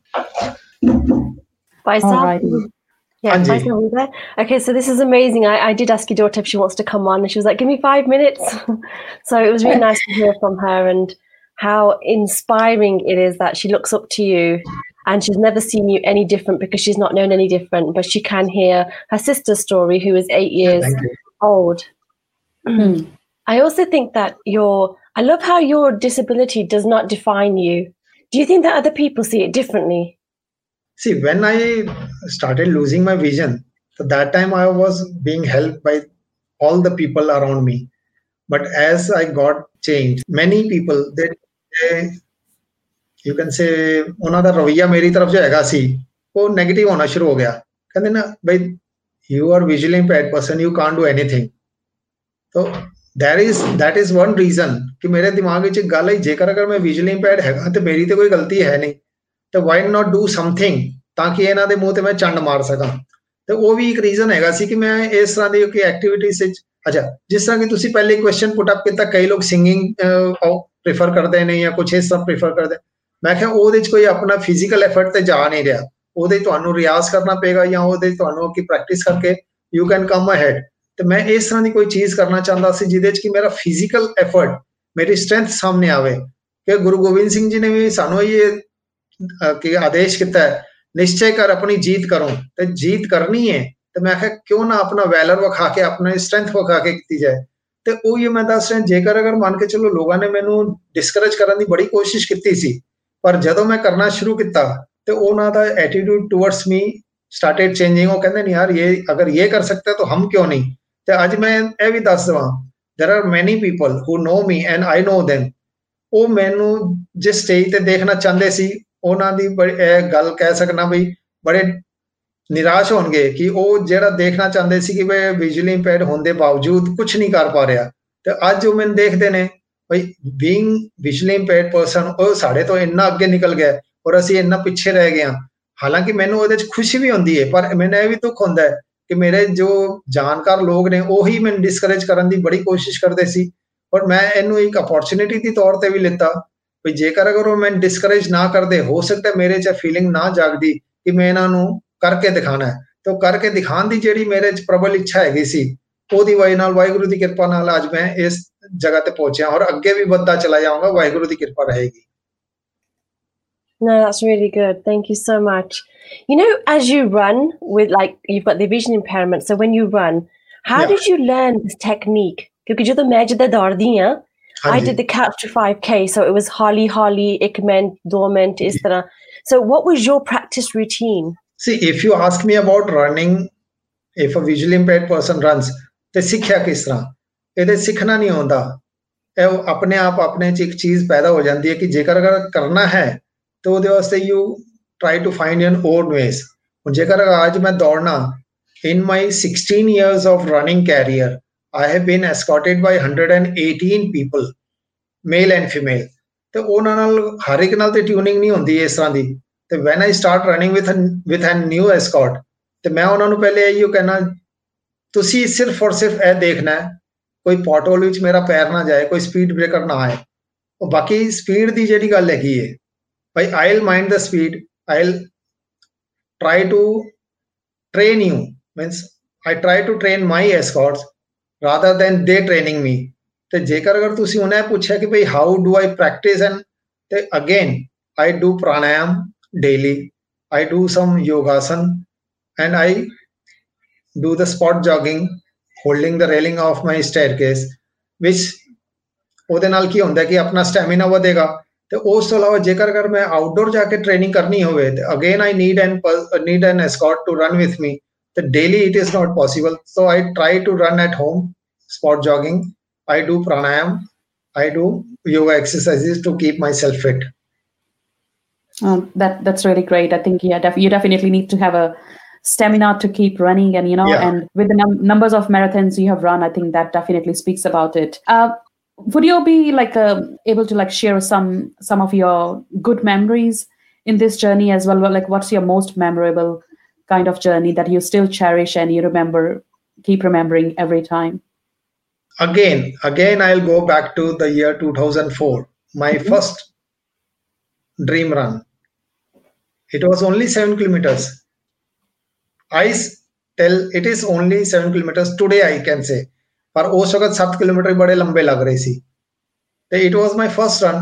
Faisal? Yeah, Anji. Faisal, are you there? Okay, so this is amazing. I, I did ask your daughter if she wants to come on, and she was like, "Give me five minutes." so it was really nice to hear from her and how inspiring it is that she looks up to you, and she's never seen you any different because she's not known any different, but she can hear her sister's story, who is eight years thank you old. Hmm. I also think that your I love how your disability does not define you. Do you think that other people see it differently? See, when I started losing my vision, so that time I was being helped by all the people around me. But as I got changed, many people they, they you can say ਉਹਨਾਂ ਦਾ ਰਵਈਆ ਮੇਰੀ ਤਰਫ ਜੋ ਹੈਗਾ ਸੀ, ਉਹ negative ਹੋਣਾ ਸ਼ੁਰੂ ਹੋ ਗਿਆ। ਕਹਿੰਦੇ ਨਾ, ਬਈ you are visually impaired person you can't do anything so that is that is one reason ਕਿ ਮੇਰੇ ਦਿਮਾਗ ਵਿੱਚ ਗੱਲ ਹੈ ਜੇਕਰ ਅਗਰ ਮੈਂ ਵਿਜ਼ੂਅਲੀ ਇੰਪੇਅਰਡ ਹੈਗਾ ਤੇ ਮੇਰੀ ਤੇ ਕੋਈ ਗਲਤੀ ਹੈ ਨਹੀਂ ਤੇ ਵਾਈ ਨਾਟ ਡੂ ਸਮਥਿੰਗ ਤਾਂ ਕਿ ਇਹਨਾਂ ਦੇ ਮੂੰਹ ਤੇ ਮੈਂ ਚੰਡ ਮਾਰ ਸਕਾਂ ਤੇ ਉਹ ਵੀ ਇੱਕ ਰੀਜ਼ਨ ਹੈਗਾ ਸੀ ਕਿ ਮੈਂ ਇਸ ਤਰ੍ਹਾਂ ਦੀ ਕੋਈ ਐਕਟੀਵਿਟੀਜ਼ ਵਿੱਚ ਅੱਛਾ ਜਿਸ ਤਰ੍ਹਾਂ ਕਿ ਤੁਸੀਂ ਪਹਿਲੇ ਕੁਐਸਚਨ ਪੁੱਟ ਅਪ ਕੀਤਾ ਕਈ ਲੋਕ ਸਿੰਗਿੰਗ ਪ੍ਰੇਫਰ ਕਰਦੇ ਨੇ ਜਾਂ ਕੁਝ ਇਸ ਤਰ੍ਹਾਂ ਪ੍ਰੇਫਰ ਕਰਦੇ। ਮੈਂ ਕਿਹਾ ਉਹਦੇ ਵਿੱਚ ਕੋਈ ਆਪਣਾ ਫਿਜ਼ੀਕਲ ਐਫਰਟ ਤੇ ਜਾ ਨਹੀਂ ਰਿਹਾ। ਉਹਦੇ ਤੁਹਾਨੂੰ ਰਿਆਜ਼ ਕਰਨਾ ਪਏਗਾ ਜਾਂ ਉਹਦੇ ਤੁਹਾਨੂੰ ਕੀ ਪ੍ਰੈਕਟਿਸ ਕਰਕੇ ਯੂ ਕੈਨ ਕਮ ਅਹੈਡ ਤੇ ਮੈਂ ਇਸ ਤਰ੍ਹਾਂ ਦੀ ਕੋਈ ਚੀਜ਼ ਕਰਨਾ ਚਾਹੁੰਦਾ ਸੀ ਜਿਹਦੇ ਵਿੱਚ ਕਿ ਮੇਰਾ ਫਿਜ਼ੀਕਲ ਐਫਰਟ ਮੇਰੀ ਸਟਰੈਂਥ ਸਾਹਮਣੇ ਆਵੇ। ਕਿ ਗੁਰੂ ਗੋਬਿੰਦ ਸਿੰਘ ਜੀ ਨੇ ਵੀ ਸਾਨੂੰ ਇਹ ਕਿ ਆਦੇਸ਼ ਕੀਤਾ ਹੈ, ਨਿਸ਼ਚੈ ਕਰ ਆਪਣੀ ਜੀਤ ਕਰੋ। ਤੇ ਜੀਤ ਕਰਨੀ ਹੈ ਤੇ ਮੈਂ ਕਿਹਾ ਕਿਉਂ ਨਾ ਆਪਣਾ ਵੈਲਰ ਵਿਖਾ ਕੇ, ਆਪਣਾ ਸਟਰੈਂਥ ਵਿਖਾ ਕੇ ਕੀਤੀ ਜਾਏ। ਤੇ ਉਹ ਹੀ ਮੈਂ ਦੱਸ ਰਿਹਾ, ਜੇਕਰ ਅਗਰ ਮੰਨ ਕੇ ਚਲੋ ਲੋਕਾਂ ਨੇ ਮੈਨੂੰ ਡਿਸਕਰੇਜ ਕਰਨ ਦੀ ਬੜੀ ਕੋਸ਼ਿਸ਼ ਕੀਤੀ ਸੀ, ਪਰ ਜਦੋਂ ਮੈਂ ਕਰਨਾ ਸ਼ੁਰੂ ਕੀਤਾ ਤੇ ਉਹਨਾਂ ਦਾ attitude towards me started changing ਉਹ ਕਹਿੰਦੇ ਨਹੀਂ ਯਾਰ, ਇਹ ਅਗਰ ਇਹ ਕਰ ਸਕਤੇ ਤਾਂ ਹਮ ਕਿਉਂ ਨਹੀਂ? ਤੇ ਅੱਜ ਮੈਂ ਇਹ ਵੀ ਦੱਸ ਦਵਾਂ, there are many people who know me and I know them. ਉਹ ਮੈਨੂੰ ਜਿਸ ਸਟੇਜ ਤੇ ਦੇਖਣਾ ਚਾਹੁੰਦੇ ਸੀ, ਉਹਨਾਂ ਦੀ ਇਹ ਗੱਲ ਕਹਿ ਸਕਣਾ ਬਈ ਬੜੇ ਨਿਰਾਸ਼ ਹੋਣਗੇ ਕਿ ਉਹ ਜਿਹੜਾ ਦੇਖਣਾ ਚਾਹੁੰਦੇ ਸੀ ਕਿ ਵੇ ਵਿਜ਼ੂਅਲੀ ਇੰਪੇਅਰਡ ਹੋਣ ਦੇ ਬਾਵਜੂਦ ਕੁਝ ਨਹੀਂ ਕਰ ਪਾ ਰਿਹਾ। ਤੇ ਅੱਜ ਉਹ ਮੈਨੂੰ ਦੇਖਦੇ ਨੇ ਭਾਈ ਬੀਇੰਗ ਵਿਜ਼ੂਅਲੀ ਇੰਪੇਅਰਡ ਪਰਸਨ ਉਹ ਸਾਡੇ ਤੋਂ ਇੰਨਾ ਅੱਗੇ ਨਿਕਲ ਗਿਆ ਔਰ ਅਸੀਂ ਇੰਨਾ ਪਿੱਛੇ ਰਹਿ ਗਏ ਹਾਂ। ਹਾਲਾਂਕਿ ਮੈਨੂੰ ਉਹਦੇ ਵਿੱਚ ਖੁਸ਼ੀ ਵੀ ਹੁੰਦੀ ਹੈ, ਪਰ ਮੈਨੂੰ ਇਹ ਵੀ ਦੁੱਖ ਹੁੰਦਾ ਹੈ ਕਿ ਮੇਰੇ ਜੋ ਜਾਣਕਾਰ ਲੋਕ ਨੇ ਉਹੀ ਮੈਨੂੰ ਡਿਸਕਰੇਜ ਕਰਨ ਦੀ ਬੜੀ ਕੋਸ਼ਿਸ਼ ਕਰਦੇ ਸੀ ਔਰ ਮੈਂ ਇਹਨੂੰ ਇੱਕ ਅਪੋਰਚੁਨਿਟੀ ਦੀ ਤੌਰ ਤੇ ਵੀ ਲਿੱਤਾ ਵੀ ਜੇਕਰ ਅਗਰ ਉਹ ਮੈਨੂੰ ਡਿਸਕਰੇਜ ਨਾ ਕਰਦੇ, ਹੋ ਸਕਦਾ ਮੇਰੇ 'ਚ ਫੀਲਿੰਗ ਨਾ ਜਾਗਦੀ ਕਿ ਮੈਂ ਇਹਨਾਂ ਨੂੰ ਕਰਕੇ ਦਿਖਾਣਾ ਹੈ ਤੇ ਉਹ ਕਰਕੇ ਦਿਖਾਉਣ ਦੀ ਜਿਹੜੀ ਮੇਰੇ 'ਚ ਪ੍ਰਬਲ ਇੱਛਾ ਹੈਗੀ ਸੀ ਉਹਦੀ ਵਜ੍ਹਾ ਨਾਲ ਵਾਹਿਗੁਰੂ ਦੀ ਕਿਰਪਾ ਨਾਲ ਅੱਜ ਮੈਂ ਇਸ ਜਗ੍ਹਾ ਤੇ ਪਹੁੰਚਿਆ ਔਰ ਅੱਗੇ ਵੀ ਵੱਧਦਾ ਚਲਾ ਜਾਊਂਗਾ ਵਾਹਿਗੁਰੂ ਦੀ ਕਿਰਪਾ ਰਹੇਗੀ No, that's really good. Thank you so much. You know, as you run with like you've got the vision impairment, so when you run, how Yeah. did you learn this technique? क्योंकि जो तो मैं जिदा दौड़दी हां I ਹਾਂਜੀ did the couch to 5k so it was holly holly एक minute दो minute इस तरह so what was your practice routine See, if you ask me about running, if a visually impaired person runs, ਤੇ ਸਿੱਖਿਆ ਕਿਸ ਤਰ੍ਹਾਂ ਇਹਦੇ ਸਿੱਖਣਾ ਨਹੀਂ ਆਉਂਦਾ ਇਹ ਆਪਣੇ ਆਪ ਆਪਣੇ ਚ ਇੱਕ ਚੀਜ਼ ਪੈਦਾ ਹੋ ਜਾਂਦੀ ਹੈ ਕਿ ਜੇਕਰ ਅਗਰ ਕਰਨਾ ਹੈ ਤਾਂ ਉਹਦੇ ਵਾਸਤੇ you try to find your own ways ਹੁਣ ਜੇਕਰ ਅੱਜ ਮੈਂ ਦੌੜਨਾ in my 16 years of running career i have been escorted by 118 people male and female ਤੇ ਉਹਨਾਂ ਨਾਲ ਹਰ ਇੱਕ ਨਾਲ ਤੇ ਟਿਊਨਿੰਗ ਨਹੀਂ ਹੁੰਦੀ ਇਸ ਤਰ੍ਹਾਂ ਦੀ ਤੇ when I start running with with an new escort ਤੇ ਮੈਂ ਉਹਨਾਂ ਨੂੰ ਪਹਿਲੇ ਇਹੀ ਕਹਿਣਾ ਤੁਸੀਂ ਸਿਰਫ ਔਰ ਸਿਰਫ ਇਹ ਦੇਖਣਾ ਹੈ ਕੋਈ ਪੋਟੋਲ ਵਿੱਚ ਮੇਰਾ ਪੈਰ ਨਾ ਜਾਏ ਕੋਈ ਸਪੀਡ ਬ੍ਰੇਕਰ ਨਾ ਆਏ ਉਹ ਬਾਕੀ ਸਪੀਡ ਦੀ ਜਿਹੜੀ ਗੱਲ ਹੈਗੀ ਹੈ ਭਾਈ I'll mind the speed I'll try to train you means i try to train my escorts rather than they training me ਤੇ ਜੇਕਰ ਅਗਰ ਤੁਸੀਂ ਉਹਨੇ ਪੁੱਛਿਆ ਕਿ ਭਈ how do I practice and ਤੇ again I do pranayama daily. I do some yogasan and I do the spot jogging holding the railing of my staircase which ਉਹਦੇ ਨਾਲ ਕੀ ਹੁੰਦਾ ਕਿ ਆਪਣਾ ਸਟੈਮਿਨਾ ਵਧੇਗਾ ਤੇ ਉਸ ਤੋਂ ਇਲਾਵਾ ਜੇਕਰ ਅਗਰ ਮੈਂ ਆਊਟਡੋਰ ਜਾ ਕੇ ਟ੍ਰੇਨਿੰਗ ਕਰਨੀ ਹੋਵੇ ਤੇ again I need an need an escort to run with me ਤੇ daily it is not possible so I try to run at home spot jogging I do pranayama I do yoga exercise to keep myself fit uh, that that's really great. I think yeah, def- you definitely need to have a stamina to keep running, and you know, Yeah. and with the num- numbers of marathons you have run, I think that definitely speaks about it. Uh, would you be like uh, able to like share some some of your good memories in this journey as well? Like, what's your most memorable kind of journey that you still cherish and you remember, keep remembering every time? again again i'll go back to the year 2004 my Mhm. first dream run it was only 7 kilometers. I tell, it is only 7 kilometers today, i can say. पर उस वक्त सात kilometre बड़े लंबे लग रहे थे। तो it was my first run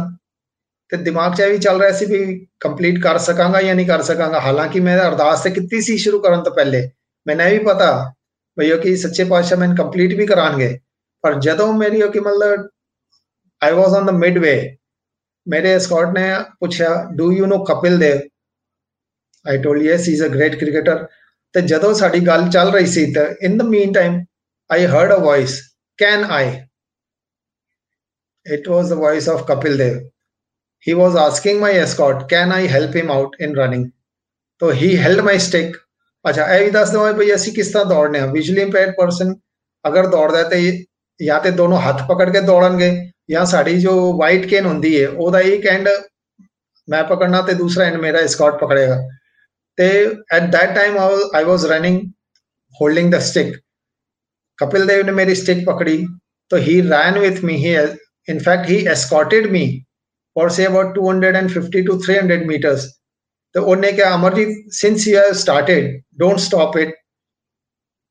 तो दिमाग चाहे भी चल रहा है भी कंप्लीट कर सकांगा या नहीं कर सकांगा। हालाँकि मैं अरदास से कितनी सी शुरू करन तो पहले, मैंने भी पता भैया कि सच्चे पातशाह मैंने कंप्लीट भी करान गए पर जदों मेरी कि मतलब I was on the mid way मेरे स्कॉट ने पूछा do you know Kapil Dev Kapil Dev I told yes he is a great cricketer ਤੇ ਜਦੋਂ ਸਾਡੀ ਗੱਲ ਚੱਲ ਰਹੀ ਸੀ ਤਾਂ in the meantime I heard a voice can I it was the voice of Kapil Dev. He was asking my escort, can I help him out in running? So he held my stick. ਅੱਛਾ ਇਹ ਵੀ ਦੱਸ ਦਵਾਂ ਭਈ ਅਸੀਂ ਕਿਸ ਤਰ੍ਹਾਂ ਦੌੜਨੇ ਆ ਵਿਜ਼ੂਅਲੀ ਇੰਪੇਅਰਡ ਪਰਸਨ ਅਗਰ ਦੌੜਦਾ ਤੇ ਜਾਂ ਤੇ ਦੋਨੋਂ ਹੱਥ ਪਕੜ ਕੇ ਦੌੜਨਗੇ ਜਾਂ ਸਾਡੀ ਜੋ ਵਾਈਟ ਕੇਨ ਹੁੰਦੀ ਹੈ ਉਹਦਾ ਇੱਕ ਐਂਡ ਮੈਂ ਪਕੜਨਾ ਤੇ ਦੂਸਰਾ ਐਂਡ ਮੇਰਾ escort ਪਕੜੇਗਾ ਤੇ at that time I was running holding the stick Kapil Dev ने मेरी स्टिक पकड़ी तो ही ran with me he in fact he escorted me for say about 250 to 300 meters तो उन्होंने क्या Amarjeet since you have started don't stop it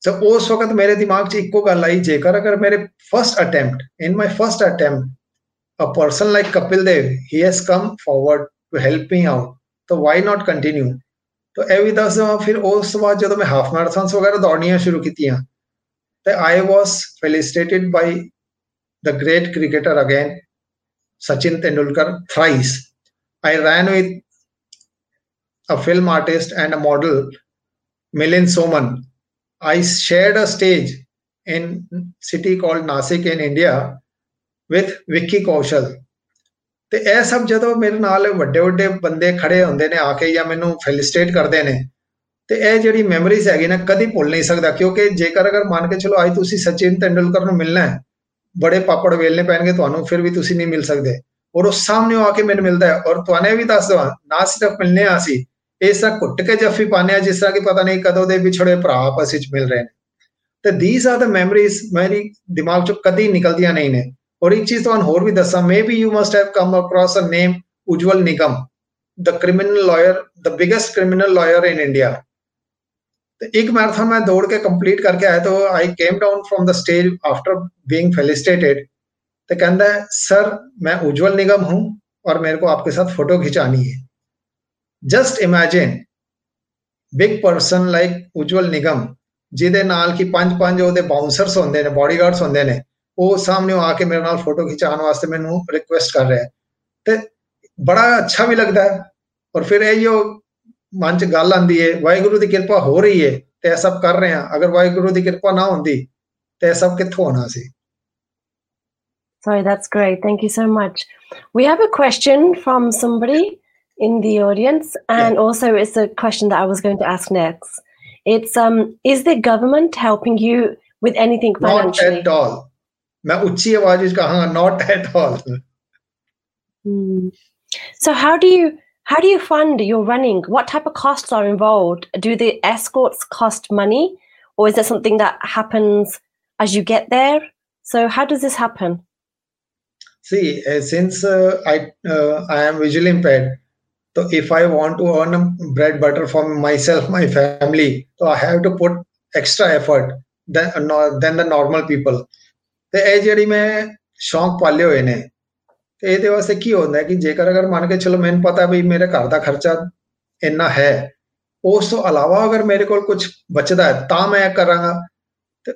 so उस वक्त मेरे दिमाग च इको गल आई जेकर अगर मेरे first attempt in my first attempt a person like Kapil Dev he has come forward to help me out तो why not continue तो ਇਹ ਵੀ ਦੱਸ ਦਵਾਂ ਫਿਰ ਉਸ ਤੋਂ ਬਾਅਦ ਜਦੋਂ ਮੈਂ ਹਾਫ ਮੈਰਾਥਨਸ ਵਗੈਰਾ ਦੌੜਨੀਆਂ ਸ਼ੁਰੂ ਕੀਤੀਆਂ ਤੇ I was felicitated by the great cricketer again, Sachin Tendulkar, thrice. I ran with a film artist and a model, Milind Soman. I shared a stage in city called Nasik in India with Vicky Kaushal. ਤੇ ਇਹ ਸਭ ਜਦੋਂ ਮੇਰੇ ਨਾਲ ਵੱਡੇ ਵੱਡੇ ਬੰਦੇ ਖੜੇ ਹੁੰਦੇ ਨੇ, ਆ ਕੇ ਜਾਂ ਮੈਨੂੰ ਫੈਲਿਸਟੇਟ ਕਰਦੇ ਨੇ, ਤੇ ਇਹ ਜਿਹੜੀ ਮੈਮਰੀਜ਼ ਹੈਗੀ ਨਾ ਕਦੀ ਭੁੱਲ ਨਹੀਂ ਸਕਦਾ, ਕਿਉਂਕਿ ਜੇਕਰ ਅਗਰ ਮੰਨ ਕੇ ਚਲੋ ਅੱਜ ਤੁਸੀਂ ਸਚਿਨ ਤੈਂਡੁਲਕਰ ਨੂੰ ਮਿਲਣਾ ਹੈ, ਬੜੇ ਪਾਪੜ ਵੇਲਨੇ ਪੈਣਗੇ ਤੁਹਾਨੂੰ, ਫਿਰ ਵੀ ਤੁਸੀਂ ਨਹੀਂ ਮਿਲ ਸਕਦੇ। ਔਰ ਉਹ ਸਾਹਮਣੇ ਆ ਕੇ ਮੈਨੂੰ ਮਿਲਦਾ ਹੈ, ਔਰ ਤੁਹਾਨੂੰ ਵੀ ਦੱਸ ਦਵਾਂ, ਨਾ ਸਿਰਫ ਮਿਲਨੇ ਆ ਸੀ ਇਸ ਤਰ੍ਹਾਂ ਘੁੱਟ ਕੇ ਜੱਫੀ ਪਾਣੇ ਆ ਜਿਸ ਤਰ੍ਹਾਂ ਕਿ ਪਤਾ ਨਹੀਂ ਕਦੋਂ ਦੇ ਵਿਛੜੇ ਭਰਾ ਆਪਸ ਵਿੱਚ ਮਿਲ ਰਹੇ ਨੇ। ਤੇ ਥੀਸ ਆਰ ਦ ਮੈਮਰੀਜ਼ ਮੇਰੀ ਦਿਮਾਗ ਚੋਂ ਕਦੀ ਨਿਕਲਦੀਆਂ ਨਹੀਂ ਨੇ। ਔਰ ਇੱਕ ਚੀਜ਼ ਤੁਹਾਨੂੰ ਹੋਰ ਵੀ ਦੱਸਾਂ maybe you must have come across a name Ujjwal Nigam the criminal lawyer the biggest criminal lawyer in India तो एक मैराथन मैं दौड़ के कंप्लीट करके आया तो I came down from the stage after being felicitated तो कहता है सर मैं उज्जवल निगम हूं और मेरे को आपके साथ फोटो खिंचानी है just imagine big person like Ujjwal Nigam ਜਿਹਦੇ ਨਾਲ ਕਿ ਪੰਜ ਪੰਜ ਉਹਦੇ ਬਾਉਂਸਰਸ ਹੁੰਦੇ ਨੇ ਬਾਡੀਗਾਰਡਸ ਹੁੰਦੇ ਨੇ ਉਹ ਸਾਹਮਣੇ ਆ ਕੇ ਮੇਰੇ ਨਾਲ ਫੋਟੋ ਖਿਚਾਉਣ ਵਾਸਤੇ ਮੈਨੂੰ ਰਿਕੁਐਸਟ ਕਰ ਰਿਹਾ ਤੇ ਬੜਾ ਅੱਛਾ ਵੀ ਲੱਗਦਾ ਹੈ ਔਰ ਫਿਰ ਇਹ ਜੋ ਮਨ ਚ ਗੱਲ ਆਂਦੀ ਹੈ ਵਾਹਿਗੁਰੂ ਦੀ ਕਿਰਪਾ ਹੋ ਰਹੀ ਹੈ ਤੇ ਇਹ ਸਭ ਕਰ ਰਹੇ ਹਾਂ ਅਗਰ ਵਾਹਿਗੁਰੂ ਦੀ ਕਿਰਪਾ ਨਾ ਹੁੰਦੀ ਤੇ ਇਹ ਸਭ ਕਿੱਥੋਂ ਹੋਣਾ ਸੀ Sorry, that's great. Thank you so much. We have a question from somebody in the audience, and Yeah. also it's a question that I was going to ask next. It's um, is the government helping you with anything not financially? at all मैं उच्ची आवाज में कहा not at all So how do you how do you fund your running? What type of costs are involved? Do the escorts cost money, or is that something that happens as you get there? So how does this happen? See, uh, since uh, I uh, I am visually impaired, so if I want to earn bread butter for myself, my family, so I have to put extra effort than than the normal people. ਤੇ ਇਹ ਜਿਹੜੀ ਮੈਂ ਸ਼ੌਂਕ ਪਾਲੇ ਹੋਏ ਨੇ ਤੇ ਇਹਦੇ ਵਾਸਤੇ ਕੀ ਹੁੰਦਾ ਕਿ ਜੇਕਰ ਅਗਰ ਮੰਨ ਕੇ ਚਲੋ ਮੈਨੂੰ ਪਤਾ ਵੀ ਮੇਰੇ ਘਰ ਦਾ ਖਰਚਾ ਇੰਨਾ ਹੈ ਉਸ ਤੋਂ ਇਲਾਵਾ ਅਗਰ ਮੇਰੇ ਕੋਲ ਕੁਝ ਬਚਦਾ ਹੈ ਤਾਂ ਮੈਂ ਕਰਾਂਗਾ ਤੇ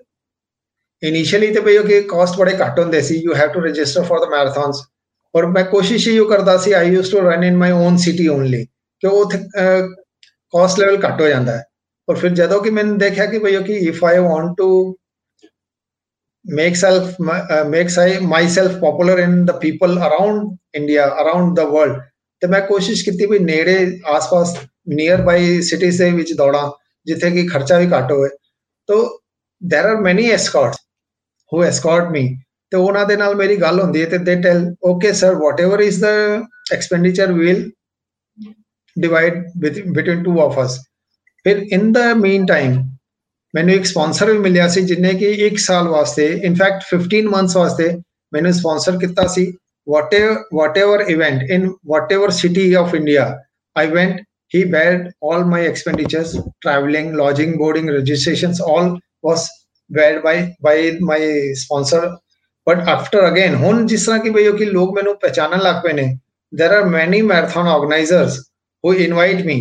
ਇਨੀਸ਼ੀਅਲੀ ਤੇ ਬਈ ਉਹ ਕਿ ਕਾਸਟ ਬੜੇ ਘੱਟ ਹੁੰਦੇ ਸੀ you have to register for the marathons ਔਰ ਮੈਂ ਕੋਸ਼ਿਸ਼ ਹੀ ਕਰਦਾ ਸੀ I used to run in my own city only ਕਿ ਉਹ ਕਾਸਟ ਲੈਵਲ ਘੱਟ ਹੋ ਜਾਂਦਾ ਹੈ ਔਰ ਫਿਰ ਜਦੋਂ ਕਿ ਮੈਂ ਦੇਖਿਆ ਕਿ ਭਈ ਕਿ if I want to make self uh, make myself popular in the people around India around the world ਤੇ ਮੈਂ ਕੋਸ਼ਿਸ਼ ਕੀਤੀ ਵੀ ਨੇੜੇ ਆਸ-ਪਾਸ ਨੀਅਰ ਬਾਈ ਸਿਟੀਜ਼ ਦੇ ਵਿੱਚ ਦੌੜਾਂ ਜਿੱਥੇ ਕਿ ਖਰਚਾ ਵੀ ਘੱਟ ਹੋਵੇ ਤੋ there are many escorts who escort me ਤੇ ਉਹਨਾਂ ਦੇ ਨਾਲ ਮੇਰੀ ਗੱਲ ਹੁੰਦੀ ਹੈ ਤੇ they tell okay sir whatever is the expenditure we will divide with, between two of us ਫਿਰ in the meantime ਮੈਨੂੰ ਇੱਕ ਸਪਾਂਸਰ ਵੀ ਮਿਲਿਆ ਸੀ ਜਿਨੇ ਕਿ 1 ਸਾਲ ਵਾਸਤੇ ਇਨਫੈਕਟ 15 ਮੰਥਸ ਵਾਸਤੇ ਮੈਨੂੰ ਸਪਾਂਸਰ ਕੀਤਾ ਸੀ whatever whatever event in whatever city of india i went he bared all my expenditures traveling lodging boarding registrations all was bared by by my sponsor but after again ਹੁਣ ਜਿਸ ਤਰ੍ਹਾਂ ਕਿ ਭਈਓ ਕਿ ਲੋਕ ਮੈਨੂੰ ਪਹਿਚਾਨਣ ਲੱਗ ਪਏ ਨੇ there are many marathon organizers who invite me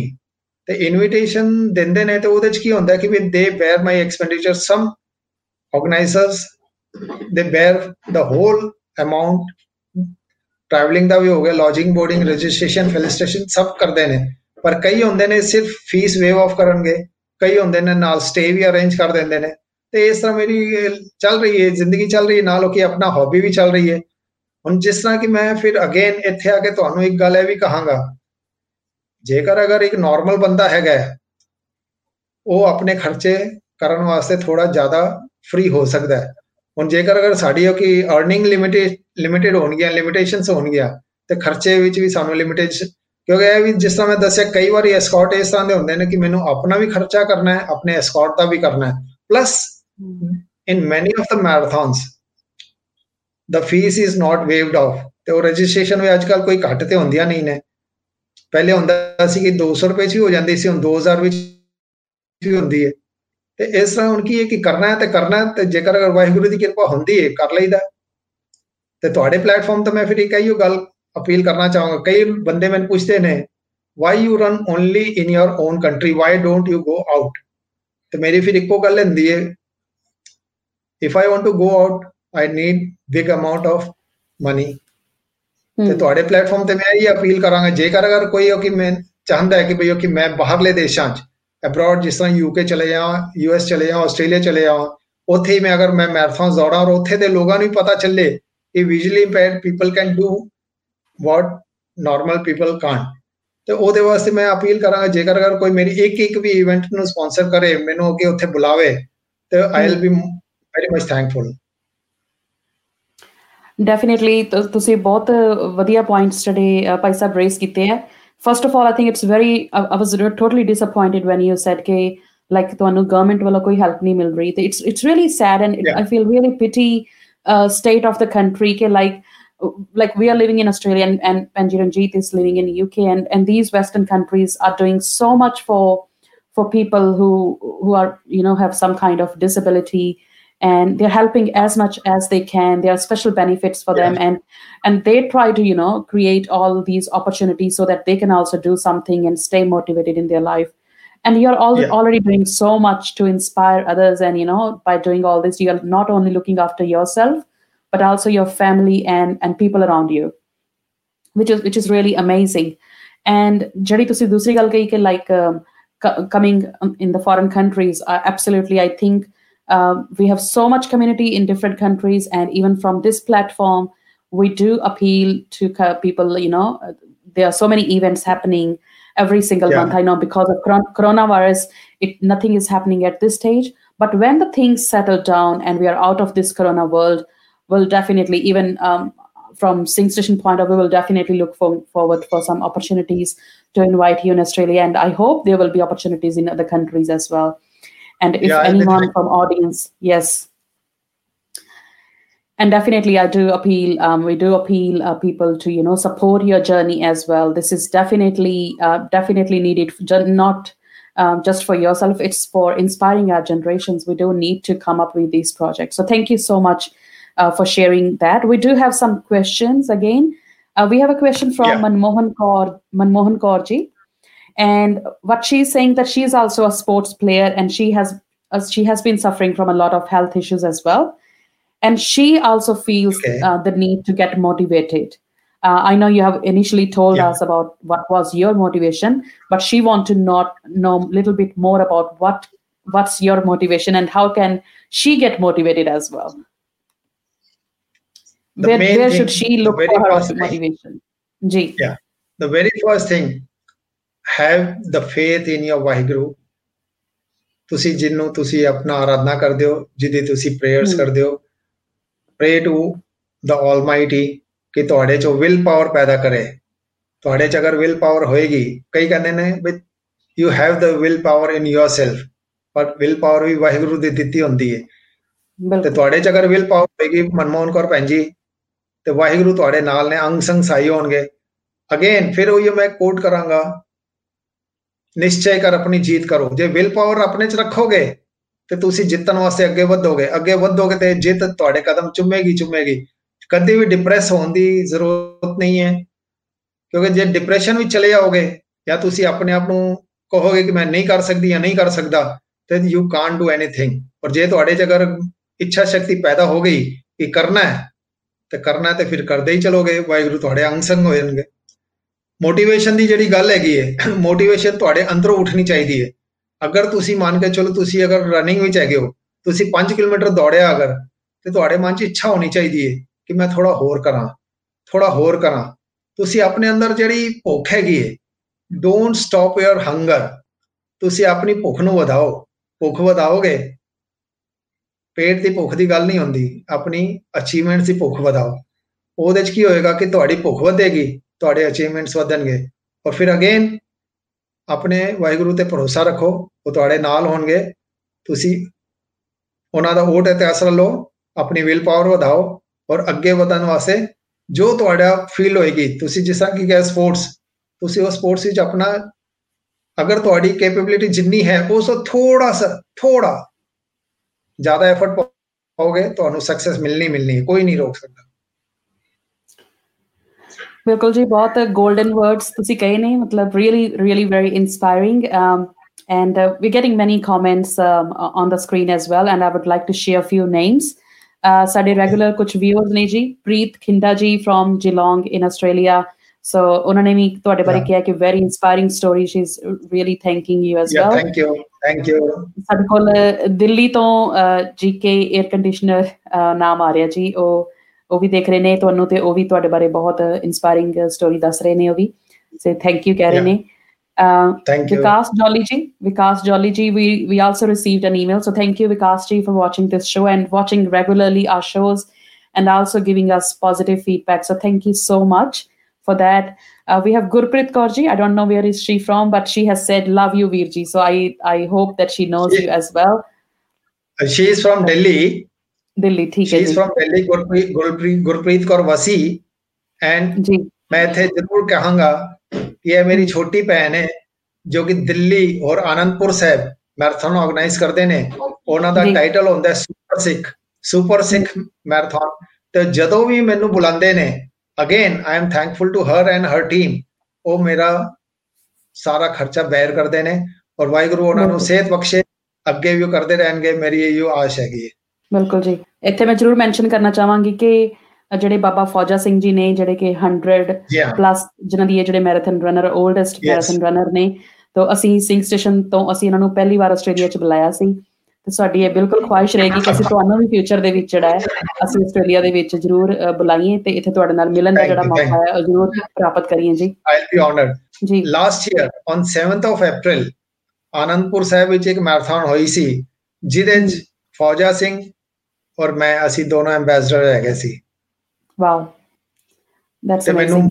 ਤੇ ਇਨਵੀਟੇਸ਼ਨ ਦਿੰਦੇ ਨੇ ਤੇ ਉਹਦੇ ਚ ਕੀ ਹੁੰਦਾ ਕਿ ਵੀ they bear my expenditure some organisers they bear the whole amount travelling ਦਾ ਵੀ ਹੋ ਗਿਆ lodging boarding registration fill station ਸਭ ਕਰਦੇ ਨੇ ਪਰ ਕਈ ਹੁੰਦੇ ਨੇ ਸਿਰਫ ਫੀਸ ਵੇਵ ਆਫ ਕਰਨਗੇ ਕਈ ਹੁੰਦੇ ਨੇ ਨਾਲ ਸਟੇ ਵੀ ਅਰੇਂਜ ਕਰ ਦਿੰਦੇ ਨੇ ਤੇ ਇਸ ਤਰ੍ਹਾਂ ਮੇਰੀ ਚੱਲ ਰਹੀ ਹੈ ਜ਼ਿੰਦਗੀ ਚੱਲ ਰਹੀ ਹੈ ਨਾਲ ਕਿ ਆਪਣਾ ਹੌਬੀ ਵੀ ਚੱਲ ਰਹੀ ਹੈ ਹੁਣ ਜਿਸ ਤਰ੍ਹਾਂ ਕਿ ਮੈਂ ਫਿਰ ਅਗੇਨ ਇੱਥੇ ਆ ਕੇ ਤੁਹਾਨੂੰ ਇੱਕ ਗੱਲ ਇਹ ਵੀ ਕਹਾਂਗਾ ਜੇਕਰ ਅਗਰ ਇੱਕ ਨਾਰਮਲ ਬੰਦਾ ਹੈਗਾ ਉਹ ਆਪਣੇ ਖਰਚੇ ਕਰਨ ਵਾਸਤੇ ਥੋੜਾ ਜ਼ਿਆਦਾ ਫ੍ਰੀ ਹੋ ਸਕਦਾ ਹੈ। ਹੁਣ ਜੇਕਰ ਅਗਰ ਸਾਡੀ ਉਹ ਕਿ ਅਰਨਿੰਗ ਲਿਮਿਟਡ ਲਿਮਿਟਡ ਹੋਣਗੀਆਂ ਲਿਮਿਟੇਸ਼ਨਸ ਹੋਣਗੀਆਂ, ਤੇ ਖਰਚੇ ਵਿੱਚ ਵੀ ਸਾਨੂੰ ਲਿਮਿਟੇਸ਼ਨ ਕਿਉਂਕਿ ਇਹ ਵੀ ਜਿਸ ਤਰ੍ਹਾਂ ਮੈਂ ਦੱਸਿਆ, ਕਈ ਵਾਰੀ ਐਸਕੌਰਟ ਇਸ ਤਰ੍ਹਾਂ ਦੇ ਹੁੰਦੇ ਨੇ ਕਿ ਮੈਨੂੰ ਆਪਣਾ ਵੀ ਖਰਚਾ ਕਰਨਾ ਹੈ, ਆਪਣੇ ਐਸਕੌਰਟ ਦਾ ਵੀ ਕਰਨਾ ਹੈ। Plus in many of the marathons the fees is not waived off ਤੇ ਉਹ ਰਜਿਸਟ੍ਰੇਸ਼ਨ ਵੀ ਅੱਜ ਕੱਲ ਕੋਈ ਘੱਟ ਤੇ ਹੁੰਦੀਆਂ ਨਹੀਂ ਨੇ। ਪਹਿਲੇ ਹੁੰਦਾ ਸੀ ਕਿ 200 ਰੁਪਏ 'ਚ ਵੀ ਹੋ ਜਾਂਦੀ ਸੀ ਹੁਣ 2000 ਵਿੱਚ ਵੀ ਹੁੰਦੀ ਹੈ ਤੇ ਇਸ ਤਰ੍ਹਾਂ ਹੁਣ ਕੀ ਹੈ ਕਿ ਕਰਨਾ ਹੈ ਤੇ ਕਰਨਾ ਹੈ ਤੇ ਜੇਕਰ ਅਗਰ ਵਾਹਿਗੁਰੂ ਦੀ ਕਿਰਪਾ ਹੁੰਦੀ ਹੈ ਕਰ ਲਈਦਾ ਤੇ ਤੁਹਾਡੇ ਪਲੇਟਫਾਰਮ ਤੇ ਮੈਂ ਫਿਰ ਇੱਕ ਇਹੋ ਗੱਲ ਅਪੀਲ ਕਰਨਾ ਚਾਹਾਂਗਾ ਕਈ ਬੰਦੇ ਮੈਨੂੰ ਪੁੱਛਦੇ ਨੇ why you run only in your own country why don't you go out ਤੇ ਮੇਰੀ ਫਿਰ ਇੱਕੋ ਗੱਲ ਹੁੰਦੀ ਹੈ if I want to go out I need big amount of money ਤੇ ਤੁਹਾਡੇ ਪਲੇਟਫਾਰਮ ਤੇ ਮੈਂ ਇਹ ਅਪੀਲ ਕਰਾਂਗਾ ਜੇਕਰ ਅਗਰ ਕੋਈ ਹੋ ਕਿ ਮੈਂ ਚਾਹੁੰਦਾ ਹੈ ਕਿ ਭਈਓ ਕਿ ਮੈਂ ਬਾਹਰਲੇ ਦੇਸ਼ਾਂ 'ਚ ਅਬਰਾਡ ਜਿਸ ਤਰ੍ਹਾਂ ਯੂਕੇ ਚਲੇ ਜਾਵਾਂ ਯੂਐਸ ਚਲੇ ਜਾਵਾਂ ਆਸਟ੍ਰੇਲੀਆ ਚਲੇ ਜਾਵਾਂ ਉੱਥੇ ਹੀ ਮੈਂ ਅਗਰ ਮੈਂ ਮੈਰਾਥਨ ਦੌੜਾਂ ਔਰ ਉੱਥੇ ਦੇ ਲੋਕਾਂ ਨੂੰ ਵੀ ਪਤਾ ਚੱਲੇ ਕਿ visually impaired people can do what normal people can't ਤੇ ਉਹਦੇ ਵਾਸਤੇ ਮੈਂ ਅਪੀਲ ਕਰਾਂਗਾ ਜੇਕਰ ਅਗਰ ਕੋਈ ਮੇਰੀ ਇੱਕ ਇੱਕ ਵੀ ਇਵੈਂਟ ਨੂੰ ਸਪਾਂਸਰ ਕਰੇ ਮੈਨੂੰ ਅੱਗੇ ਉੱਥੇ ਬੁਲਾਵੇ ਤੇ I will be very much thankful definitely ਤੁਸੀਂ ਬਹੁਤ ਵਧੀਆ ਪੁਆਇੰਟਸ ਜਿਹੜੇ ਭਾਈ ਸਾਹਿਬ ਰੇਸ ਕੀਤੇ ਆ first of all I think it's very I was totally disappointed when you said ਕਿ ਲਾਈਕ ਤੁਹਾਨੂੰ ਗਵਰਨਮੈਂਟ ਵੱਲੋਂ ਕੋਈ ਹੈਲਪ ਨਹੀਂ ਮਿਲ ਰਹੀ ਤੇ it's it's really sad and I feel really pity state of the country ke, like like we are living in australia and, and Panjiranjit is living in uk and and these western countries are doing so much for for people who who are you know have some kind of disability and they're helping as much as they can there are special benefits for them and and they try to you know create all these opportunities so that they can also do something and stay motivated in their life and you're all, yeah. already doing so much to inspire others and you know by doing all this you're not only looking after yourself but also your family and and people around you which is which is really amazing and ਜਿਹੜੀ ਤੁਸੀਂ ਦੂਸਰੀ ਗੱਲ ਕਹੀ ਕਿ like um, coming in the foreign countries uh, absolutely i think um, we have so much community in different countries and even from this platform we do appeal to people you know there are so many events happening every single yeah. month. I know because of coronavirus, it nothing is happening at this stage. But when the things settle down and we are out of this corona world, we'll definitely even um, from Singh Station point of view, we'll definitely look for, forward for some opportunities to invite you in Australia. And I hope there will be opportunities in other countries as well. And if yeah, anyone from audience, yes, and definitely i do appeal um, we do appeal uh, people to you know support your journey as well. This is definitely uh, definitely needed not um, just for yourself. It's for inspiring our generations. We do need to come up with these projects. So thank you so much uh, for sharing that. We do have some questions again. Uh, we have a question from yeah. manmohan kaur manmohan kaurji and what she's saying that she's also a sports player and she has uh, she has been suffering from a lot of health issues as well and she also feels okay. uh, the need to get motivated uh, i know you have initially told yeah. us about what was your motivation but she want to not know a little bit more about what what's your motivation and how can she get motivated as well the where, where thing, should she look for her motivation G. yeah the very first thing have the faith in your Waheguru ਤੁਸੀਂ ਜਿੰਨੂੰ ਤੁਸੀਂ ਆਪਣਾ ਆਰਾਧਨਾ ਕਰਦੇ ਹੋ ਜਿਹਦੀ ਤੁਸੀਂ prayers ਕਰਦੇ ਹੋ ਪ੍ਰੇ ਟੂ ਦਾ ਆਲਮਾਈਟੀ ਕਿ ਤੁਹਾਡੇ ਚੋਂ ਵਿਲ ਪਾਵਰ ਪੈਦਾ ਕਰੇ ਤੁਹਾਡੇ ਚ ਅਗਰ ਵਿਲ ਪਾਵਰ ਹੋਏਗੀ ਕਈ ਕਹਿੰਦੇ ਨੇ ਵੀ you have the will power in yourself ਪਰ ਵਿਲ ਪਾਵਰ ਵੀ ਵਾਹਿਗੁਰੂ ਦੀ ਦਿੱਤੀ ਹੁੰਦੀ ਹੈ ਤੇ ਤੁਹਾਡੇ ਚ ਅਗਰ ਵਿਲ ਪਾਵਰ ਹੋਏਗੀ ਮਨਮੋਹਨ ਕੌਰ ਭੈਣ ਜੀ ਤੇ ਵਾਹਿਗੁਰੂ ਤੁਹਾਡੇ ਨਾਲ ਨੇ ਅੰਗ ਸੰਗ ਸਾਈ ਹੋਣਗੇ ਅਗੇਨ ਫਿਰ ਉਹ ਮੈਂ ਕੋਟ ਕਰਾਂਗਾ ਨਿਸ਼ਚੈ ਕਰ, ਆਪਣੀ ਜੀਤ ਕਰੋ। ਜੇ ਵਿਲ ਪਾਵਰ ਆਪਣੇ ਚ ਰੱਖੋਗੇ, ਤੇ ਤੁਸੀਂ ਜਿੱਤਣ ਵਾਸਤੇ ਅੱਗੇ ਵਧੋਗੇ। ਅੱਗੇ ਵਧੋਗੇ ਤੇ ਜਿੱਤ ਤੁਹਾਡੇ ਕਦਮ ਚੁੰਮੇਗੀ ਚੁੰਮੇਗੀ। ਕਦੇ ਵੀ ਡਿਪਰੈਸ ਹੋਣ ਦੀ ਜ਼ਰੂਰਤ ਨਹੀਂ ਹੈ। ਕਿਉਂਕਿ ਜੇ ਡਿਪਰੈਸ਼ਨ ਵਿੱਚ ਚਲੇ ਜਾਓਗੇ, ਜਾਂ ਤੁਸੀਂ ਆਪਣੇ ਆਪ ਨੂੰ ਕਹੋਗੇ ਕਿ ਮੈਂ ਨਹੀਂ ਕਰ ਸਕਦੀ ਜਾਂ ਨਹੀਂ ਕਰ ਸਕਦਾ, ਤੇ ਯੂ ਕਾਂਟ ਡੂ ਐਨੀਥਿੰਗ ਪਰ ਜੇ ਤੁਹਾਡੇ 'ਚ ਅਗਰ ਇੱਛਾ ਸ਼ਕਤੀ ਪੈਦਾ ਹੋ ਗਈ ਕਿ ਕਰਨਾ ਹੈ, ਤੇ ਕਰਨਾ ਤੇ ਫਿਰ ਕਰਦੇ ਹੀ ਚਲੋਗੇ। ਵਾਹਿਗੁਰੂ ਤੁਹਾਡੇ ਅੰਗ ਸੰਗ ਹੋ ਜਾਣਗੇ। ਮੋਟੀਵੇਸ਼ਨ ਦੀ ਜਿਹੜੀ ਗੱਲ ਹੈਗੀ ਹੈ ਮੋਟੀਵੇਸ਼ਨ ਤੁਹਾਡੇ ਅੰਦਰੋਂ ਉੱਠਣੀ ਚਾਹੀਦੀ ਹੈ। ਅਗਰ ਤੁਸੀਂ ਮੰਨ ਕੇ ਚਲੋ, ਤੁਸੀਂ ਅਗਰ ਰਨਿੰਗ ਵਿੱਚ ਹੈਗੇ ਹੋ, ਤੁਸੀਂ 5 ਕਿਲੋਮੀਟਰ ਦੌੜਿਆ ਅਗਰ, ਤੇ ਤੁਹਾਡੇ ਮਨ 'ਚ ਇੱਛਾ ਹੋਣੀ ਚਾਹੀਦੀ ਹੈ ਕਿ ਮੈਂ ਥੋੜਾ ਹੋਰ ਕਰਾਂ ਥੋੜਾ ਹੋਰ ਕਰਾਂ। ਤੁਸੀਂ ਆਪਣੇ ਅੰਦਰ ਜਿਹੜੀ ਭੁੱਖ ਹੈਗੀ ਹੈ ਡੋਨਟ ਸਟਾਪ ਯਰ ਹੰਗਰ ਤੁਸੀਂ ਆਪਣੀ ਭੁੱਖ ਨੂੰ ਵਧਾਓ। ਭੁੱਖ ਵਧਾਓਗੇ, ਪੇਟ ਦੀ ਭੁੱਖ ਦੀ ਗੱਲ ਨਹੀਂ ਹੁੰਦੀ। ਆਪਣੀ ਅਚੀਵਮੈਂਟਸ ਦੀ ਭੁੱਖ ਵਧਾਓ। ਉਹਦੇ 'ਚ ਕੀ ਹੋਏਗਾ ਕਿ ਤੁਹਾਡੀ ਭੁੱਖ ਵਧੇਗੀ। ਤੁਹਾਡੇ ਅਚੀਵਮੈਂਟਸ ਵਧਣਗੇ ਔਰ ਫਿਰ ਅਗੇਨ ਆਪਣੇ ਵਾਹਿਗੁਰੂ ਤੇ ਭਰੋਸਾ ਰੱਖੋ ਉਹ ਤੁਹਾਡੇ ਨਾਲ ਹੋਣਗੇ ਤੁਸੀਂ ਉਹਨਾਂ ਦਾ ਓਟ ਤੇ ਅਸਰ ਲਓ ਆਪਣੀ ਵਿਲ ਪਾਵਰ ਵਧਾਓ ਔਰ ਅੱਗੇ ਵਧਣ ਵਾਸਤੇ ਜੋ ਤੁਹਾਡਾ ਫੀਲ ਹੋਏਗੀ ਤੁਸੀਂ ਜਿਸ ਤਰ੍ਹਾਂ ਕੀ ਕਹੇ ਸਪੋਰਟਸ ਤੁਸੀਂ ਉਹ ਸਪੋਰਟਸ ਵਿੱਚ ਆਪਣਾ ਅਗਰ ਤੁਹਾਡੀ ਕੈਪੇਬਿਲਿਟੀ ਜਿੰਨੀ ਹੈ ਉਸ ਤੋਂ ਥੋੜਾ ਸਾ ਥੋੜਾ ਜ਼ਿਆਦਾ ਐਫਰਟ ਪਾਓਗੇ ਤੁਹਾਨੂੰ ਸਕਸੈਸ ਮਿਲਣੀ ਮਿਲਣੀ ਹੈ ਕੋਈ ਨਹੀਂ ਰੋਕ ਸਕਦਾ ਬਿਲਕੁਲ ਜੀ ਬਹੁਤ 골ਡਨ ਵਰਡਸ ਤੁਸੀਂ ਕਹੇ ਨੇ ਮਤਲਬ really really very inspiring and uh, we're getting many comments um, on the screen as well and i would like to share a few names uh, ਸਾਡੇ ਰੈਗੂਲਰ ਕੁਝ ਵਿਊਅਰਸ ਨੇ ਜੀ ਪ੍ਰੀਤ ਖਿੰਡਾ ਜੀ ਫਰਮ ਜਿਲੋਂਗ ਇਨ ਆਸਟ੍ਰੇਲੀਆ ਸੋ ਉਹਨਾਂ ਨੇ ਵੀ ਤੁਹਾਡੇ ਬਾਰੇ ਕਿਹਾ ਕਿ very inspiring story she is really thanking you as well thank you thank you ਸਾਡੇ ਕੋਲ ਦਿੱਲੀ ਤੋਂ ਜੀਕੇ 에ਅਰ ਕੰਡੀਸ਼ਨਰ ਨਾਮ ਆ ਰਿਹਾ ਜੀ ਉਹ ਉਹ ਵੀ ਦੇਖ ਰਹੇ ਨੇ ਤੁਹਾਨੂੰ ਤੇ ਉਹ ਵੀ ਤੁਹਾਡੇ ਬਾਰੇ ਬਹੁਤ ਇਨਸਪਾਇਰਿੰਗ ਸਟੋਰੀ ਦੱਸ ਰਹੇ ਨੇ ਉਹ ਵੀ ਸੇ ਥੈਂਕ ਯੂ ਕਹਿ ਰਹੇ ਨੇ Uh, thank you. Vikas Jolly ji. Vikas Jolly ji, we, we also received an email. So thank you, Vikas ji, for watching this show and watching regularly our shows and also giving us positive feedback. So thank you so much for that. Uh, we have Gurpreet Kaur I don't know where is she from, but she has said, love you, Virji. So I, I hope that she knows she, you as well. Uh, she is from Delhi. Delhi, ठीक She is from Delhi, Gurpreet, Gurpreet, Gurpreet Kaur Wasi. And जी मैं थे जरूर कहूंगा ये मेरी छोटी बहन है ਜੋ ਕਿ ਦਿੱਲੀ ਔਰ ਆਨੰਦਪੁਰ ਸਾਹਿਬ ਮੈਰਾਥਨ ਆਰਗੇਨਾਈਜ਼ ਕਰਦੇ ਨੇ ਉਹਨਾਂ ਦਾ ਜੀ। ਟਾਈਟਲ ਹੁੰਦਾ ਹੈ super Sikh super Sikh marathon ਤੇ ਜਦੋਂ ਵੀ ਮੈਨੂੰ ਬੁਲਾਉਂਦੇ ਨੇ again I am thankful to her and her team ਉਹ ਮੇਰਾ ਸਾਰਾ ਖਰਚਾ ਬੈਰ ਕਰਦੇ ਨੇ ਔਰ ਵਾਹਿਗੁਰੂ ਉਹਨਾਂ ਨੂੰ ਬਿਲਕੁਲ। ਸਿਹਤ ਬਖਸ਼ੇ ਅੱਗੇ ਵੀ ਉਹ ਕਰਦੇ ਰਹਿਣਗੇ ਮੇਰੀ ਇਹੋ ਆਸ਼ ਹੈਗੀ ਹੈ ਬਿਲਕੁਲ ਜੀ। ਇੱਥੇ ਮੈਂ ਜ਼ਰੂਰ ਮੈਂਸ਼ਨ ਕਰਨਾ ਚਾਹਾਂਗੀ ਕਿ ਜਿਹੜੇ ਬਾਬਾ ਫੌਜਾ ਸਿੰਘ ਜੀ ਨੇ ਜਿਹੜੇ ਕਿ 100 ਜੀ ਹਾਂ ਪਲੱਸ ਜਿਨ੍ਹਾਂ ਦੀ ਇਹ ਜਿਹੜੇ marathon runner oldest. Marathon runner ਨੇ ਤਾਂ ਅਸੀਂ ਸਿੰਘ ਸਟੇਸ਼ਨ ਤੋਂ ਅਸੀਂ ਇਹਨਾਂ ਨੂੰ ਪਹਿਲੀ ਵਾਰ ਆਸਟ੍ਰੇਲੀਆ 'ਚ ਬੁਲਾਇਆ ਸੀ। ਤੇ ਸਾਡੀ ਇਹ ਬਿਲਕੁਲ ਖੁਆਇਸ਼ ਰਹੇਗੀ ਕਿ ਅਸੀਂ ਤੁਹਾਨੂੰ ਵੀ ਫਿਊਚਰ ਦੇ ਵਿੱਚ ਜਿਹੜਾ ਹੈ ਅਸੀਂ ਆਸਟ੍ਰੇਲੀਆ ਦੇ ਵਿੱਚ ਜ਼ਰੂਰ ਬੁਲਾਈਏ ਤੇ ਇੱਥੇ ਤੁਹਾਡੇ ਨਾਲ ਮਿਲਣ ਦਾ ਜਿਹੜਾ ਮੌਕਾ ਹੈ ਉਹ ਜ਼ਰੂਰ ਪ੍ਰਾਪਤ ਕਰੀਏ ਜੀ। ਆਈਲ ਬੀ ਆਨਰਡ ਜੀ। Last year on 7th of April Anandpur Sahib ਵਿੱਚ ਇੱਕ ਮੈਰਾਥਨ ਹੋਈ ਸੀ ਜਿਹਦੇ ਫੌਜਾ ਸਿੰਘ ਔਰ ਮੈਂ ਅਸੀਂ ਦੋਨੋਂ ਐਮਬੈਸਡਰ ਹੈਗੇ ਸੀ। ਵਾਓ ਦੈਟਸ ਤੇ ਮੈਨੂੰ ਅਮੇਜ਼ਿੰਗ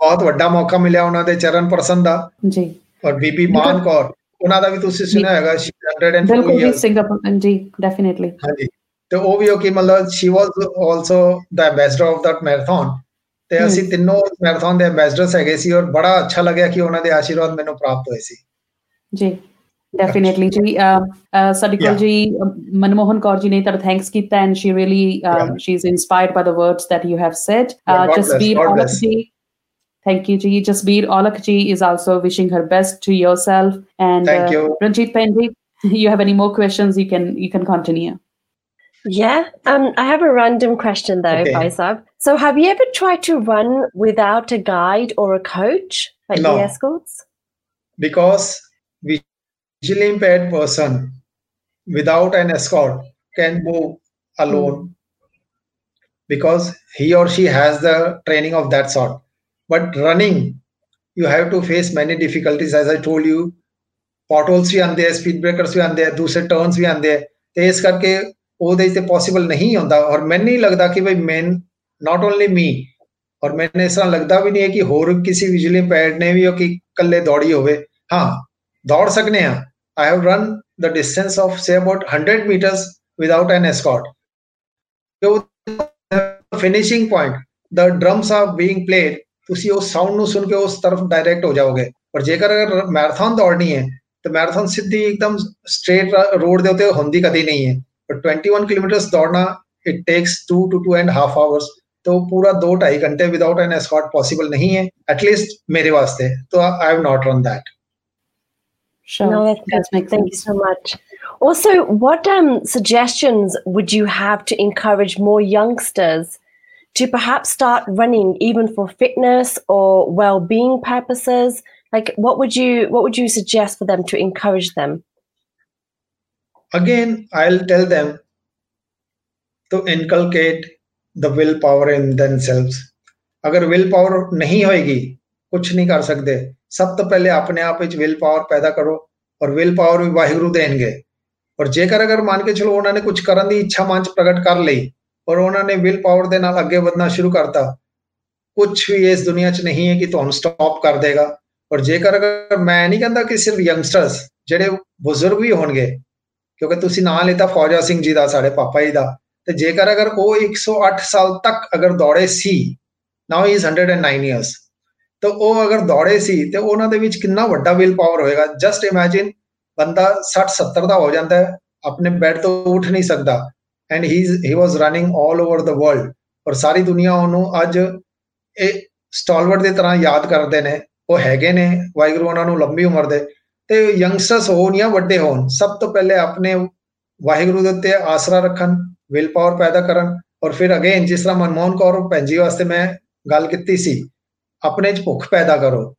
ਬਹੁਤ ਵੱਡਾ ਮੌਕਾ ਮਿਲਿਆ ਉਹਨਾਂ ਦੇ ਚਰਨ ਪ੍ਰਸੰਨ ਦਾ। ਜੀ। ਔਰ ਬੀਬੀ ਮਾਨ ਕੌਰ ਉਹਨਾਂ ਦਾ ਵੀ ਤੁਸੀਂ ਸੁਣਿਆ ਹੈਗਾ ਸ਼ੀ 102 ਬਿਲਕੁਲ ਜੀ ਇਅਰਸ ਸਿੰਗਾਪੁਰ ਜੀ ਡੈਫੀਨਿਟਲੀ ਹਾਂਜੀ। ਤੇ ਉਹ ਵੀ ਉਹ ਕਿ ਮਤਲਬ she was also the ambassador of that marathon ਤੇ ਅਸੀਂ ਤਿੰਨੋਂ ਮੈਰਾਥਨ ਦੇ ਐਮਬੈਸਡਰਸ ਹੈਗੇ ਸੀ ਔਰ ਬੜਾ ਅੱਛਾ ਲੱਗਿਆ ਕਿ ਉਹਨਾਂ ਦੇ ਆਸ਼ੀਰਵਾਦ ਮੈਨੂੰ ਪ੍ਰਾਪਤ ਹੋਏ ਸੀ। ਜੀ। Definitely, Ji. Um, uh. Ji, um, Manmohan Kaur ji ne thanks kita, and she really um, yeah. inspired by the words that you have said. Uh, God just. Thank you, Ji. Jasbir Olakji is also wishing her best to yourself and uh, you. Ranjit You have any more questions? You can you can continue. Yeah, um, I have a random question though, okay. Faisab. So, have you ever tried to run without a guide or a coach, like no. the escorts? Because we visually impaired person without an escort can move alone because he or she has the training of that sort but running you have to face many difficulties as i told you potholes ਵੀ ਆਉਂਦੇ ਆ speed ਬ੍ਰੇਕਰਸ ਵੀ ਆਉਂਦੇ ਆ ਦੂਸਰੇ turns ਵੀ ਆਉਂਦੇ ਆ ਤੇ ਇਸ ਕਰਕੇ ਉਹਦੇ ਤੇ ਪੋਸੀਬਲ ਨਹੀਂ ਹੁੰਦਾ ਔਰ ਮੈਨੂੰ ਨਹੀਂ ਲੱਗਦਾ ਕਿ ਭਈ ਮੈਨ ਨਾਟ ਓਨਲੀ ਮੀ ਔਰ ਮੈਨੂੰ ਇਸ ਤਰ੍ਹਾਂ ਲੱਗਦਾ ਵੀ ਨਹੀਂ ਹੈ ਕਿ ਹੋਰ ਕਿਸੇ ਵਿਜੂਅਲੀ ਇੰਪੈਰਡ ਨੇ ਵੀ ਉਹ ਕਿ ਇਕੱਲੇ ਦੌੜੀ ਹੋਵੇ ਹਾਂ ਦੌੜ ਸਕਨੇ ਆ I have run the distance of say about 100 meters without an escort. So finishing point, the drums are being played. उसी उस साउंड नु सुन के उस तरफ़ डायरेक्ट हो जाओगे। पर जेकर अगर मैराथन दौड़नी है तो मैराथन सिद्धि एकदम स्ट्रेट रोड देते होंदी कदी नहीं है। पर 21 किलोमीटर दौड़ना it takes two two two and half hours तो पूरा दो ढाई घंटे विदाउट एन एस्कॉट पॉसिबल नहीं है एटलीस्ट मेरे वास्ते। तो I have not run that Sure. No, that's That good. makes Thank sense. you so much. Also, what um, suggestions would you have to encourage more youngsters to perhaps start running even for fitness or well-being purposes? Like what would you what would you suggest for them to encourage them? Again, I'll tell them to inculcate the willpower in themselves. अगर will power नहीं होएगी ਕੁਝ ਨਹੀਂ ਕਰ ਸਕਦੇ। ਸਭ ਤੋਂ ਪਹਿਲੇ ਆਪਣੇ ਆਪ ਵਿੱਚ ਵਿਲ ਪਾਵਰ ਪੈਦਾ ਕਰੋ ਔਰ ਵਿਲ ਪਾਵਰ ਵੀ ਵਾਹਿਗੁਰੂ ਦੇਣਗੇ। ਔਰ ਜੇਕਰ ਅਗਰ ਮੰਨ ਕੇ ਚਲੋ ਉਹਨਾਂ ਨੇ ਕੁਝ ਕਰਨ ਦੀ ਇੱਛਾ ਮਨ ਚ ਪ੍ਰਗਟ ਕਰ ਲਈ ਔਰ ਉਹਨਾਂ ਨੇ ਵਿਲ ਪਾਵਰ ਦੇ ਨਾਲ ਅੱਗੇ ਵਧਣਾ ਸ਼ੁਰੂ ਕਰਤਾ ਕੁਝ ਵੀ ਇਸ ਦੁਨੀਆ 'ਚ ਨਹੀਂ ਹੈ ਕਿ ਤੁਹਾਨੂੰ ਸਟਾਪ ਕਰ ਦੇਗਾ। ਔਰ ਜੇਕਰ ਅਗਰ ਮੈਂ ਨਹੀਂ ਕਹਿੰਦਾ ਕਿ ਸਿਰਫ ਯੰਗਸਟਰਸ ਜਿਹੜੇ ਬਜ਼ੁਰਗ ਵੀ ਹੋਣਗੇ, ਕਿਉਂਕਿ ਤੁਸੀਂ ਨਾਂ ਲੇਤਾ ਫੌਜਾ ਸਿੰਘ ਜੀ ਦਾ, ਸਾਡੇ ਪਾਪਾ ਜੀ ਦਾ, ਤੇ ਜੇਕਰ ਅਗਰ ਉਹ 108 ਸਾਲ ਤੱਕ ਅਗਰ ਦੌੜੇ ਸੀ ਨਾਓ ਹੀ ਇਜ਼ 109 ਇਅਰਸ ਤਾਂ ਉਹ ਅਗਰ ਦੌੜੇ ਸੀ ਤੇ ਉਹਨਾਂ ਦੇ ਵਿੱਚ ਕਿੰਨਾ ਵੱਡਾ ਵਿਲ ਪਾਵਰ ਹੋਏਗਾ। ਜਸਟ ਇਮੇਜਿਨ ਬੰਦਾ 60 70 ਦਾ ਹੋ ਜਾਂਦਾ ਹੈ, ਆਪਣੇ ਬੈੱਡ ਤੋਂ ਉੱਠ ਨਹੀਂ ਸਕਦਾ। And he he was running 올 over the world ਔਰ ਸਾਰੀ ਦੁਨੀਆ ਉਹਨੂੰ ਅੱਜ ਇਹ ਸਟਾਲਵਰਡ ਦੇ ਤਰ੍ਹਾਂ ਯਾਦ ਕਰਦੇ ਨੇ। ਉਹ ਹੈਗੇ ਨੇ, ਵਾਹਿਗੁਰੂ ਉਹਨਾਂ ਨੂੰ ਲੰਬੀ ਉਮਰ ਦੇ। ਤੇ ਯੰਗਸਟਰਸ ਹੋਣ ਜਾਂ ਵੱਡੇ ਹੋਣ, ਸਭ ਤੋਂ ਪਹਿਲੇ ਆਪਣੇ ਵਾਹਿਗੁਰੂ ਦੇ ਉੱਤੇ ਆਸਰਾ ਰੱਖਣ ਵਿਲ ਪਾਵਰ ਪੈਦਾ ਕਰਨ। ਔਰ ਫਿਰ ਅਗੇਨ ਜਿਸ ਤਰ੍ਹਾਂ ਮਨਮੋਹਨ ਕੌਰ ਭੈਣ ਜੀ ਵਾਸਤੇ ਮੈਂ ਗੱਲ ਕੀਤੀ ਸੀ ਆਪਣੇ ਚ ਭੁੱਖ ਪੈਦਾ ਕਰੋ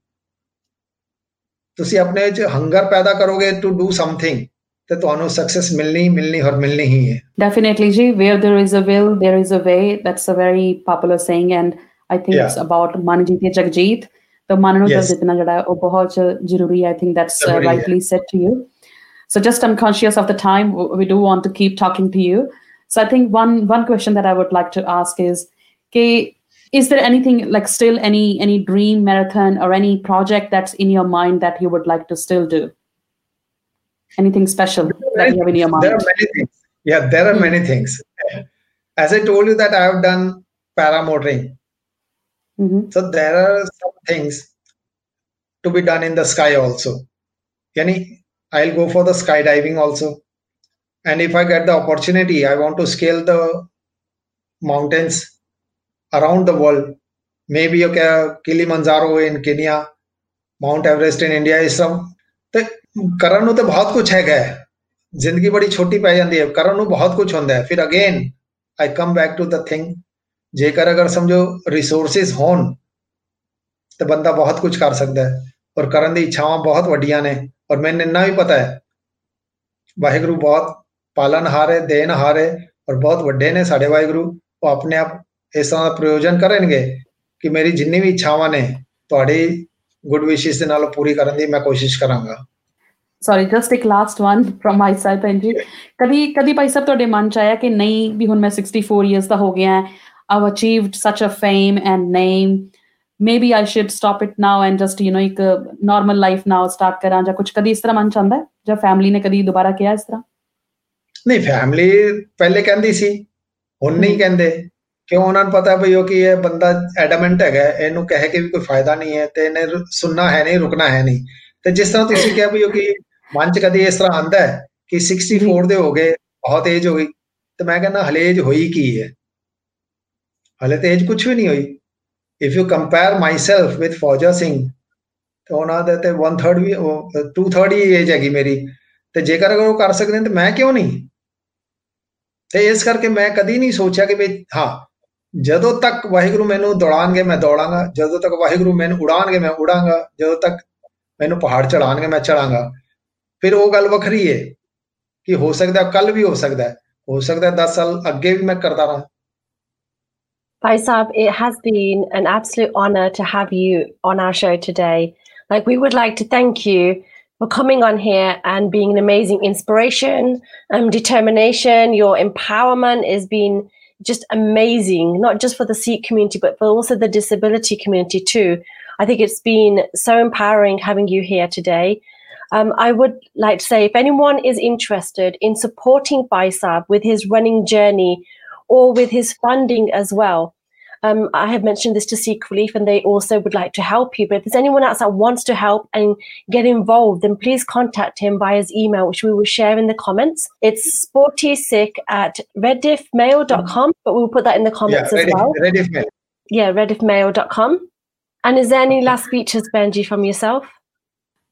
ਤੁਸੀਂ ਆਪਣੇ ਚ ਹੰਗਰ ਪੈਦਾ ਕਰੋਗੇ ਟੂ ਡੂ ਸਮਥਿੰਗ ਤੇ ਤੁਹਾਨੂੰ ਸਕਸੈਸ ਮਿਲਣੀ ਮਿਲਣੀ ਹੋਰ ਮਿਲਣੀ ਹੀ ਹੈ definitely ji where there is a will there is a way that's a very popular saying and i think Yeah. it's about manjit jagjit the ਮਨ ਨੂੰ Yes. ਜਿੱਤਣਾ ਜਿਹੜਾ ਹੈ ਉਹ ਬਹੁਤ ਜ਼ਰੂਰੀ ਹੈ i think that's uh, ਜ਼ਰੂਰੀ ਹੈ। rightly said to you so just i'm conscious of the time w- we do want to keep talking to you so i think one one question that i would like to ask is okay, is there anything like still any any dream marathon or any project that's in your mind that you would like to still do anything special that you have in your There are many things. Yeah, there are many things. As I told you that I have done paramotoring. Mhm. So there are some things to be done in the sky also. Yani, I'll go for the skydiving also. And if I get the opportunity, I want to scale the mountains around the world. Maybe okay, Kilimanjaro in Kenya, Mount Everest in India is some. ਤੇ ਕਰਨ ਨੂੰ ਤੇ ਬਹੁਤ ਕੁਝ ਹੈਗਾ ਹੈ। ਜ਼ਿੰਦਗੀ ਬੜੀ ਛੋਟੀ ਪੈ ਜਾਂਦੀ ਹੈ ਕਰਨ ਨੂੰ ਬਹੁਤ ਕੁਝ ਹੁੰਦਾ ਹੈ ਫਿਰ again I come back to the thing ਜੇਕਰ ਅਗਰ ਸਮਝੋ ਰਿਸੋਰਸਸ ਹੋਣ ਤੇ ਬੰਦਾ ਬਹੁਤ ਕੁਝ ਕਰ ਸਕਦਾ ਹੈ ਔਰ ਕਰਨ ਦੀ ਇੱਛਾਵਾਂ ਬਹੁਤ ਵੱਡੀਆਂ ਨੇ ਔਰ ਮੈਨੂੰ ਇੰਨਾ ਵੀ ਪਤਾ ਹੈ ਵਾਹਿਗੁਰੂ ਬਹੁਤ ਪਾਲਣਹਾਰ ਹੈ ਦੇਣਹਾਰ ਹੈ ਔਰ ਬਹੁਤ ਵੱਡੇ ਨੇ ਸਾਡੇ ਵਾਹਿਗੁਰੂ ਉਹ ਆਪਣੇ ਆਪ ਇਸ ਤਰ੍ਹਾਂ ਦਾ ਪ੍ਰਯੋਜਨ ਕਰਨਗੇ ਕਿ ਮੇਰੀ ਜਿੰਨੀ ਵੀ ਇੱਛਾਵਾਂ ਨੇ ਤੁਹਾਡੀ ਗੁੱਡ ਵਿਸ਼ੇਸ ਦੇ ਨਾਲ ਪੂਰੀ ਕਰਨ ਦੀ ਮੈਂ ਕੋਸ਼ਿਸ਼ ਕਰਾਂਗਾ। ਸੌਰੀ ਜਸਟ ਇੱਕ last one from my side ਭੈਣ ਜੀ। ਕਦੀ ਕਦੀ ਭਾਈ ਸਾਹਿਬ ਤੁਹਾਡੇ ਮਨ ਚ ਆਇਆ ਕਿ ਨਹੀਂ ਵੀ ਹੁਣ ਮੈਂ 64 ਇਅਰਸ ਦਾ ਹੋ ਗਿਆ I've achieved such a fame and name maybe I should stop it now and just you نو ਇੱਕ ਨਾਰਮਲ ਲਾਈਫ ਨਾਓ ਸਟਾਰਟ ਕਰਾਂ ਜਾਂ ਕੁਝ ਕਦੀ ਇਸ ਤਰ੍ਹਾਂ ਮਨ ਚ ਆਉਂਦਾ ਹੈ? ਜਾਂ ਫੈਮਿਲੀ ਨੇ ਕਦੀ ਦੁਬਾਰਾ ਕਿਹਾ ਇਸ ਤਰ੍ਹਾਂ? ਨਹੀਂ ਫੈਮਿਲੀ ਪਹਿਲੇ ਕਹਿੰਦੀ ਸੀ ਹੁਣ ਨਹੀਂ ਕਹਿੰਦੇ। ਕਿਉਂ ਉਹਨਾਂ ਨੂੰ ਪਤਾ ਵੀ ਉਹ ਕੀ ਹੈ ਬੰਦਾ ਐਡਮੈਂਟ ਹੈਗਾ ਹੈ, ਇਹਨੂੰ ਕਹਿ ਕੇ ਵੀ ਕੋਈ ਫਾਇਦਾ ਨਹੀਂ ਹੈ ਤੇ ਇਹਨੇ ਰੁ- ਸੁਣਨਾ ਹੈ ਨਹੀਂ ਰੁਕਣਾ ਹੈ ਨਹੀਂ। ਤੇ ਜਿਸ ਤਰ੍ਹਾਂ ਤੁਸੀਂ ਕਿਹਾ ਵੀ ਉਹ ਕੀ ਮਨ ਚ ਕਦੀ ਇਸ ਤਰ੍ਹਾਂ ਆਂਦਾ ਹੈ ਕਿ 64 ਦੇ ਹੋ ਗਏ ਬਹੁਤ ਏਜ ਹੋ ਗਈ ਤੇ ਮੈਂ ਕਹਿੰਦਾ ਹਲੇ ਏਜ ਹੋਈ ਕੀ ਹੈ? ਹਲੇ ਤੇ ਏਜ ਕੁਝ ਵੀ ਨਹੀਂ ਹੋਈ। If you compare myself with Fauja Singh ਤੇ ਉਹਨਾਂ ਦੇ ਤੇ 1/3 ਵੀ 2/3 ਹੀ ਏਜ ਹੈਗੀ ਮੇਰੀ। ਤੇ ਜੇਕਰ ਅਗਰ ਉਹ ਕਰ ਸਕਦੇ ਨੇ ਤੇ ਮੈਂ ਕਿਉਂ ਨਹੀਂ? ਤੇ ਇਸ ਕਰਕੇ ਮੈਂ ਕਦੀ ਨਹੀਂ ਸੋਚਿਆ ਕਿ ਵੀ ਹਾਂ ਜਦੋਂ ਤੱਕ ਵਾਹਿਗੁਰੂ ਮੈਨੂੰ ਦੌੜਾਣਗੇ ਮੈਂ ਦੌੜਾਂਗਾ ਜਦੋਂ ਤੱਕ ਵਾਹਿਗੁਰੂ ਮੈਨੂੰ ਉਡਾਣਗੇ ਮੈਂ ਉਡਾਂਗਾ ਜਦੋਂ ਤੱਕ ਮੈਨੂੰ ਪਹਾੜ ਚੜਾਣਗੇ ਮੈਂ ਚੜਾਂਗਾ ਫਿਰ ਉਹ ਗੱਲ ਵੱਖਰੀ ਹੈ ਕਿ ਹੋ ਸਕਦਾ ਕੱਲ ਵੀ ਹੋ ਸਕਦਾ ਹੈ ਹੋ ਸਕਦਾ 10 ਸਾਲ ਅੱਗੇ ਵੀ ਮੈਂ ਕਰਦਾ ਰਹਾਂ Bhai Saab, it has been an absolute honor to have you on our show today. Like, we would like to thank you for coming on here and being an amazing inspiration, um, determination. Your empowerment has been just amazing, not just for the Sikh community, but for also the disability community too. I think it's been so empowering having you here today. Um, I would like to say if anyone is interested in supporting Baisab with his running journey or with his funding as well. Um, I have mentioned this to Sikh Relief and they also would like to help you. But if there's anyone else that wants to help and get involved, then please contact him via his email, which we will share in the comments. It's sportysick at rediffmail.com, but we'll put that in the yeah comments ready as well. ready mail. Yeah, rediffmail.com. And is there any last speeches, Benji, from yourself?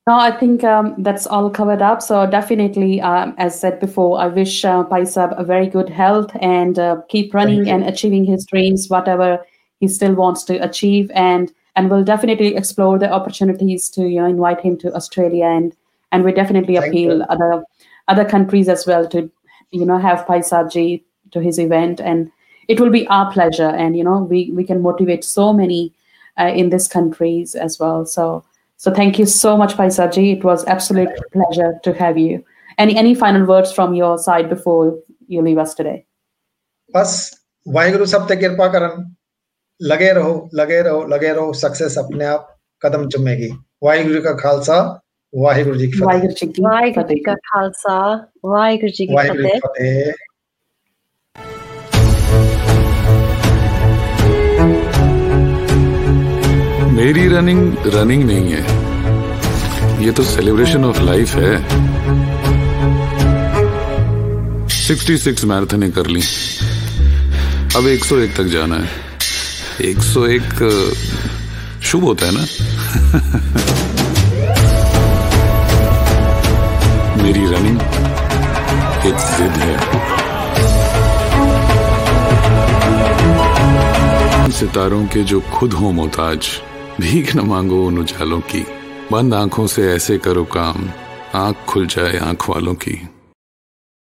No, I think um, that's all covered up. So definitely, um, as said before, I wish uh, Paisab a very good health and uh, keep running and achieving his dreams, whatever he still wants to achieve, and and we'll definitely explore the opportunities to you know invite him to Australia and and we definitely Thank appeal you. other other countries as well to you know have Paisabji to his event. And it will be our pleasure. And you know we we can motivate so many uh, in these countries as well. So so thank you so much, Paisaji. It was absolute pleasure to have you. Any any final words from your side before you leave us today? बस वाहिगुरु सब ते कृपा करन लगे रहो लगे रहो लगे रहो सक्सेस अपने आप कदम चुमेगी वाहिगुरु का खालसा वाहिगुरु जी की वाहिगुरु का खालसा वाहिगुरु जी मेरी रनिंग रनिंग नहीं है। ये तो सेलिब्रेशन ऑफ़ लाइफ है। 66 मैराथन कर ली। अब 101 तक जाना है। 101 अ, शुभ होता है ना? मेरी रनिंग एक जिद है। सितारों के जो खुद हो मोहताज। भीख न मांगो उन उजालों की। बंद आँखों से ऐसे करो काम। आँख खुल जाए आँख वालों की।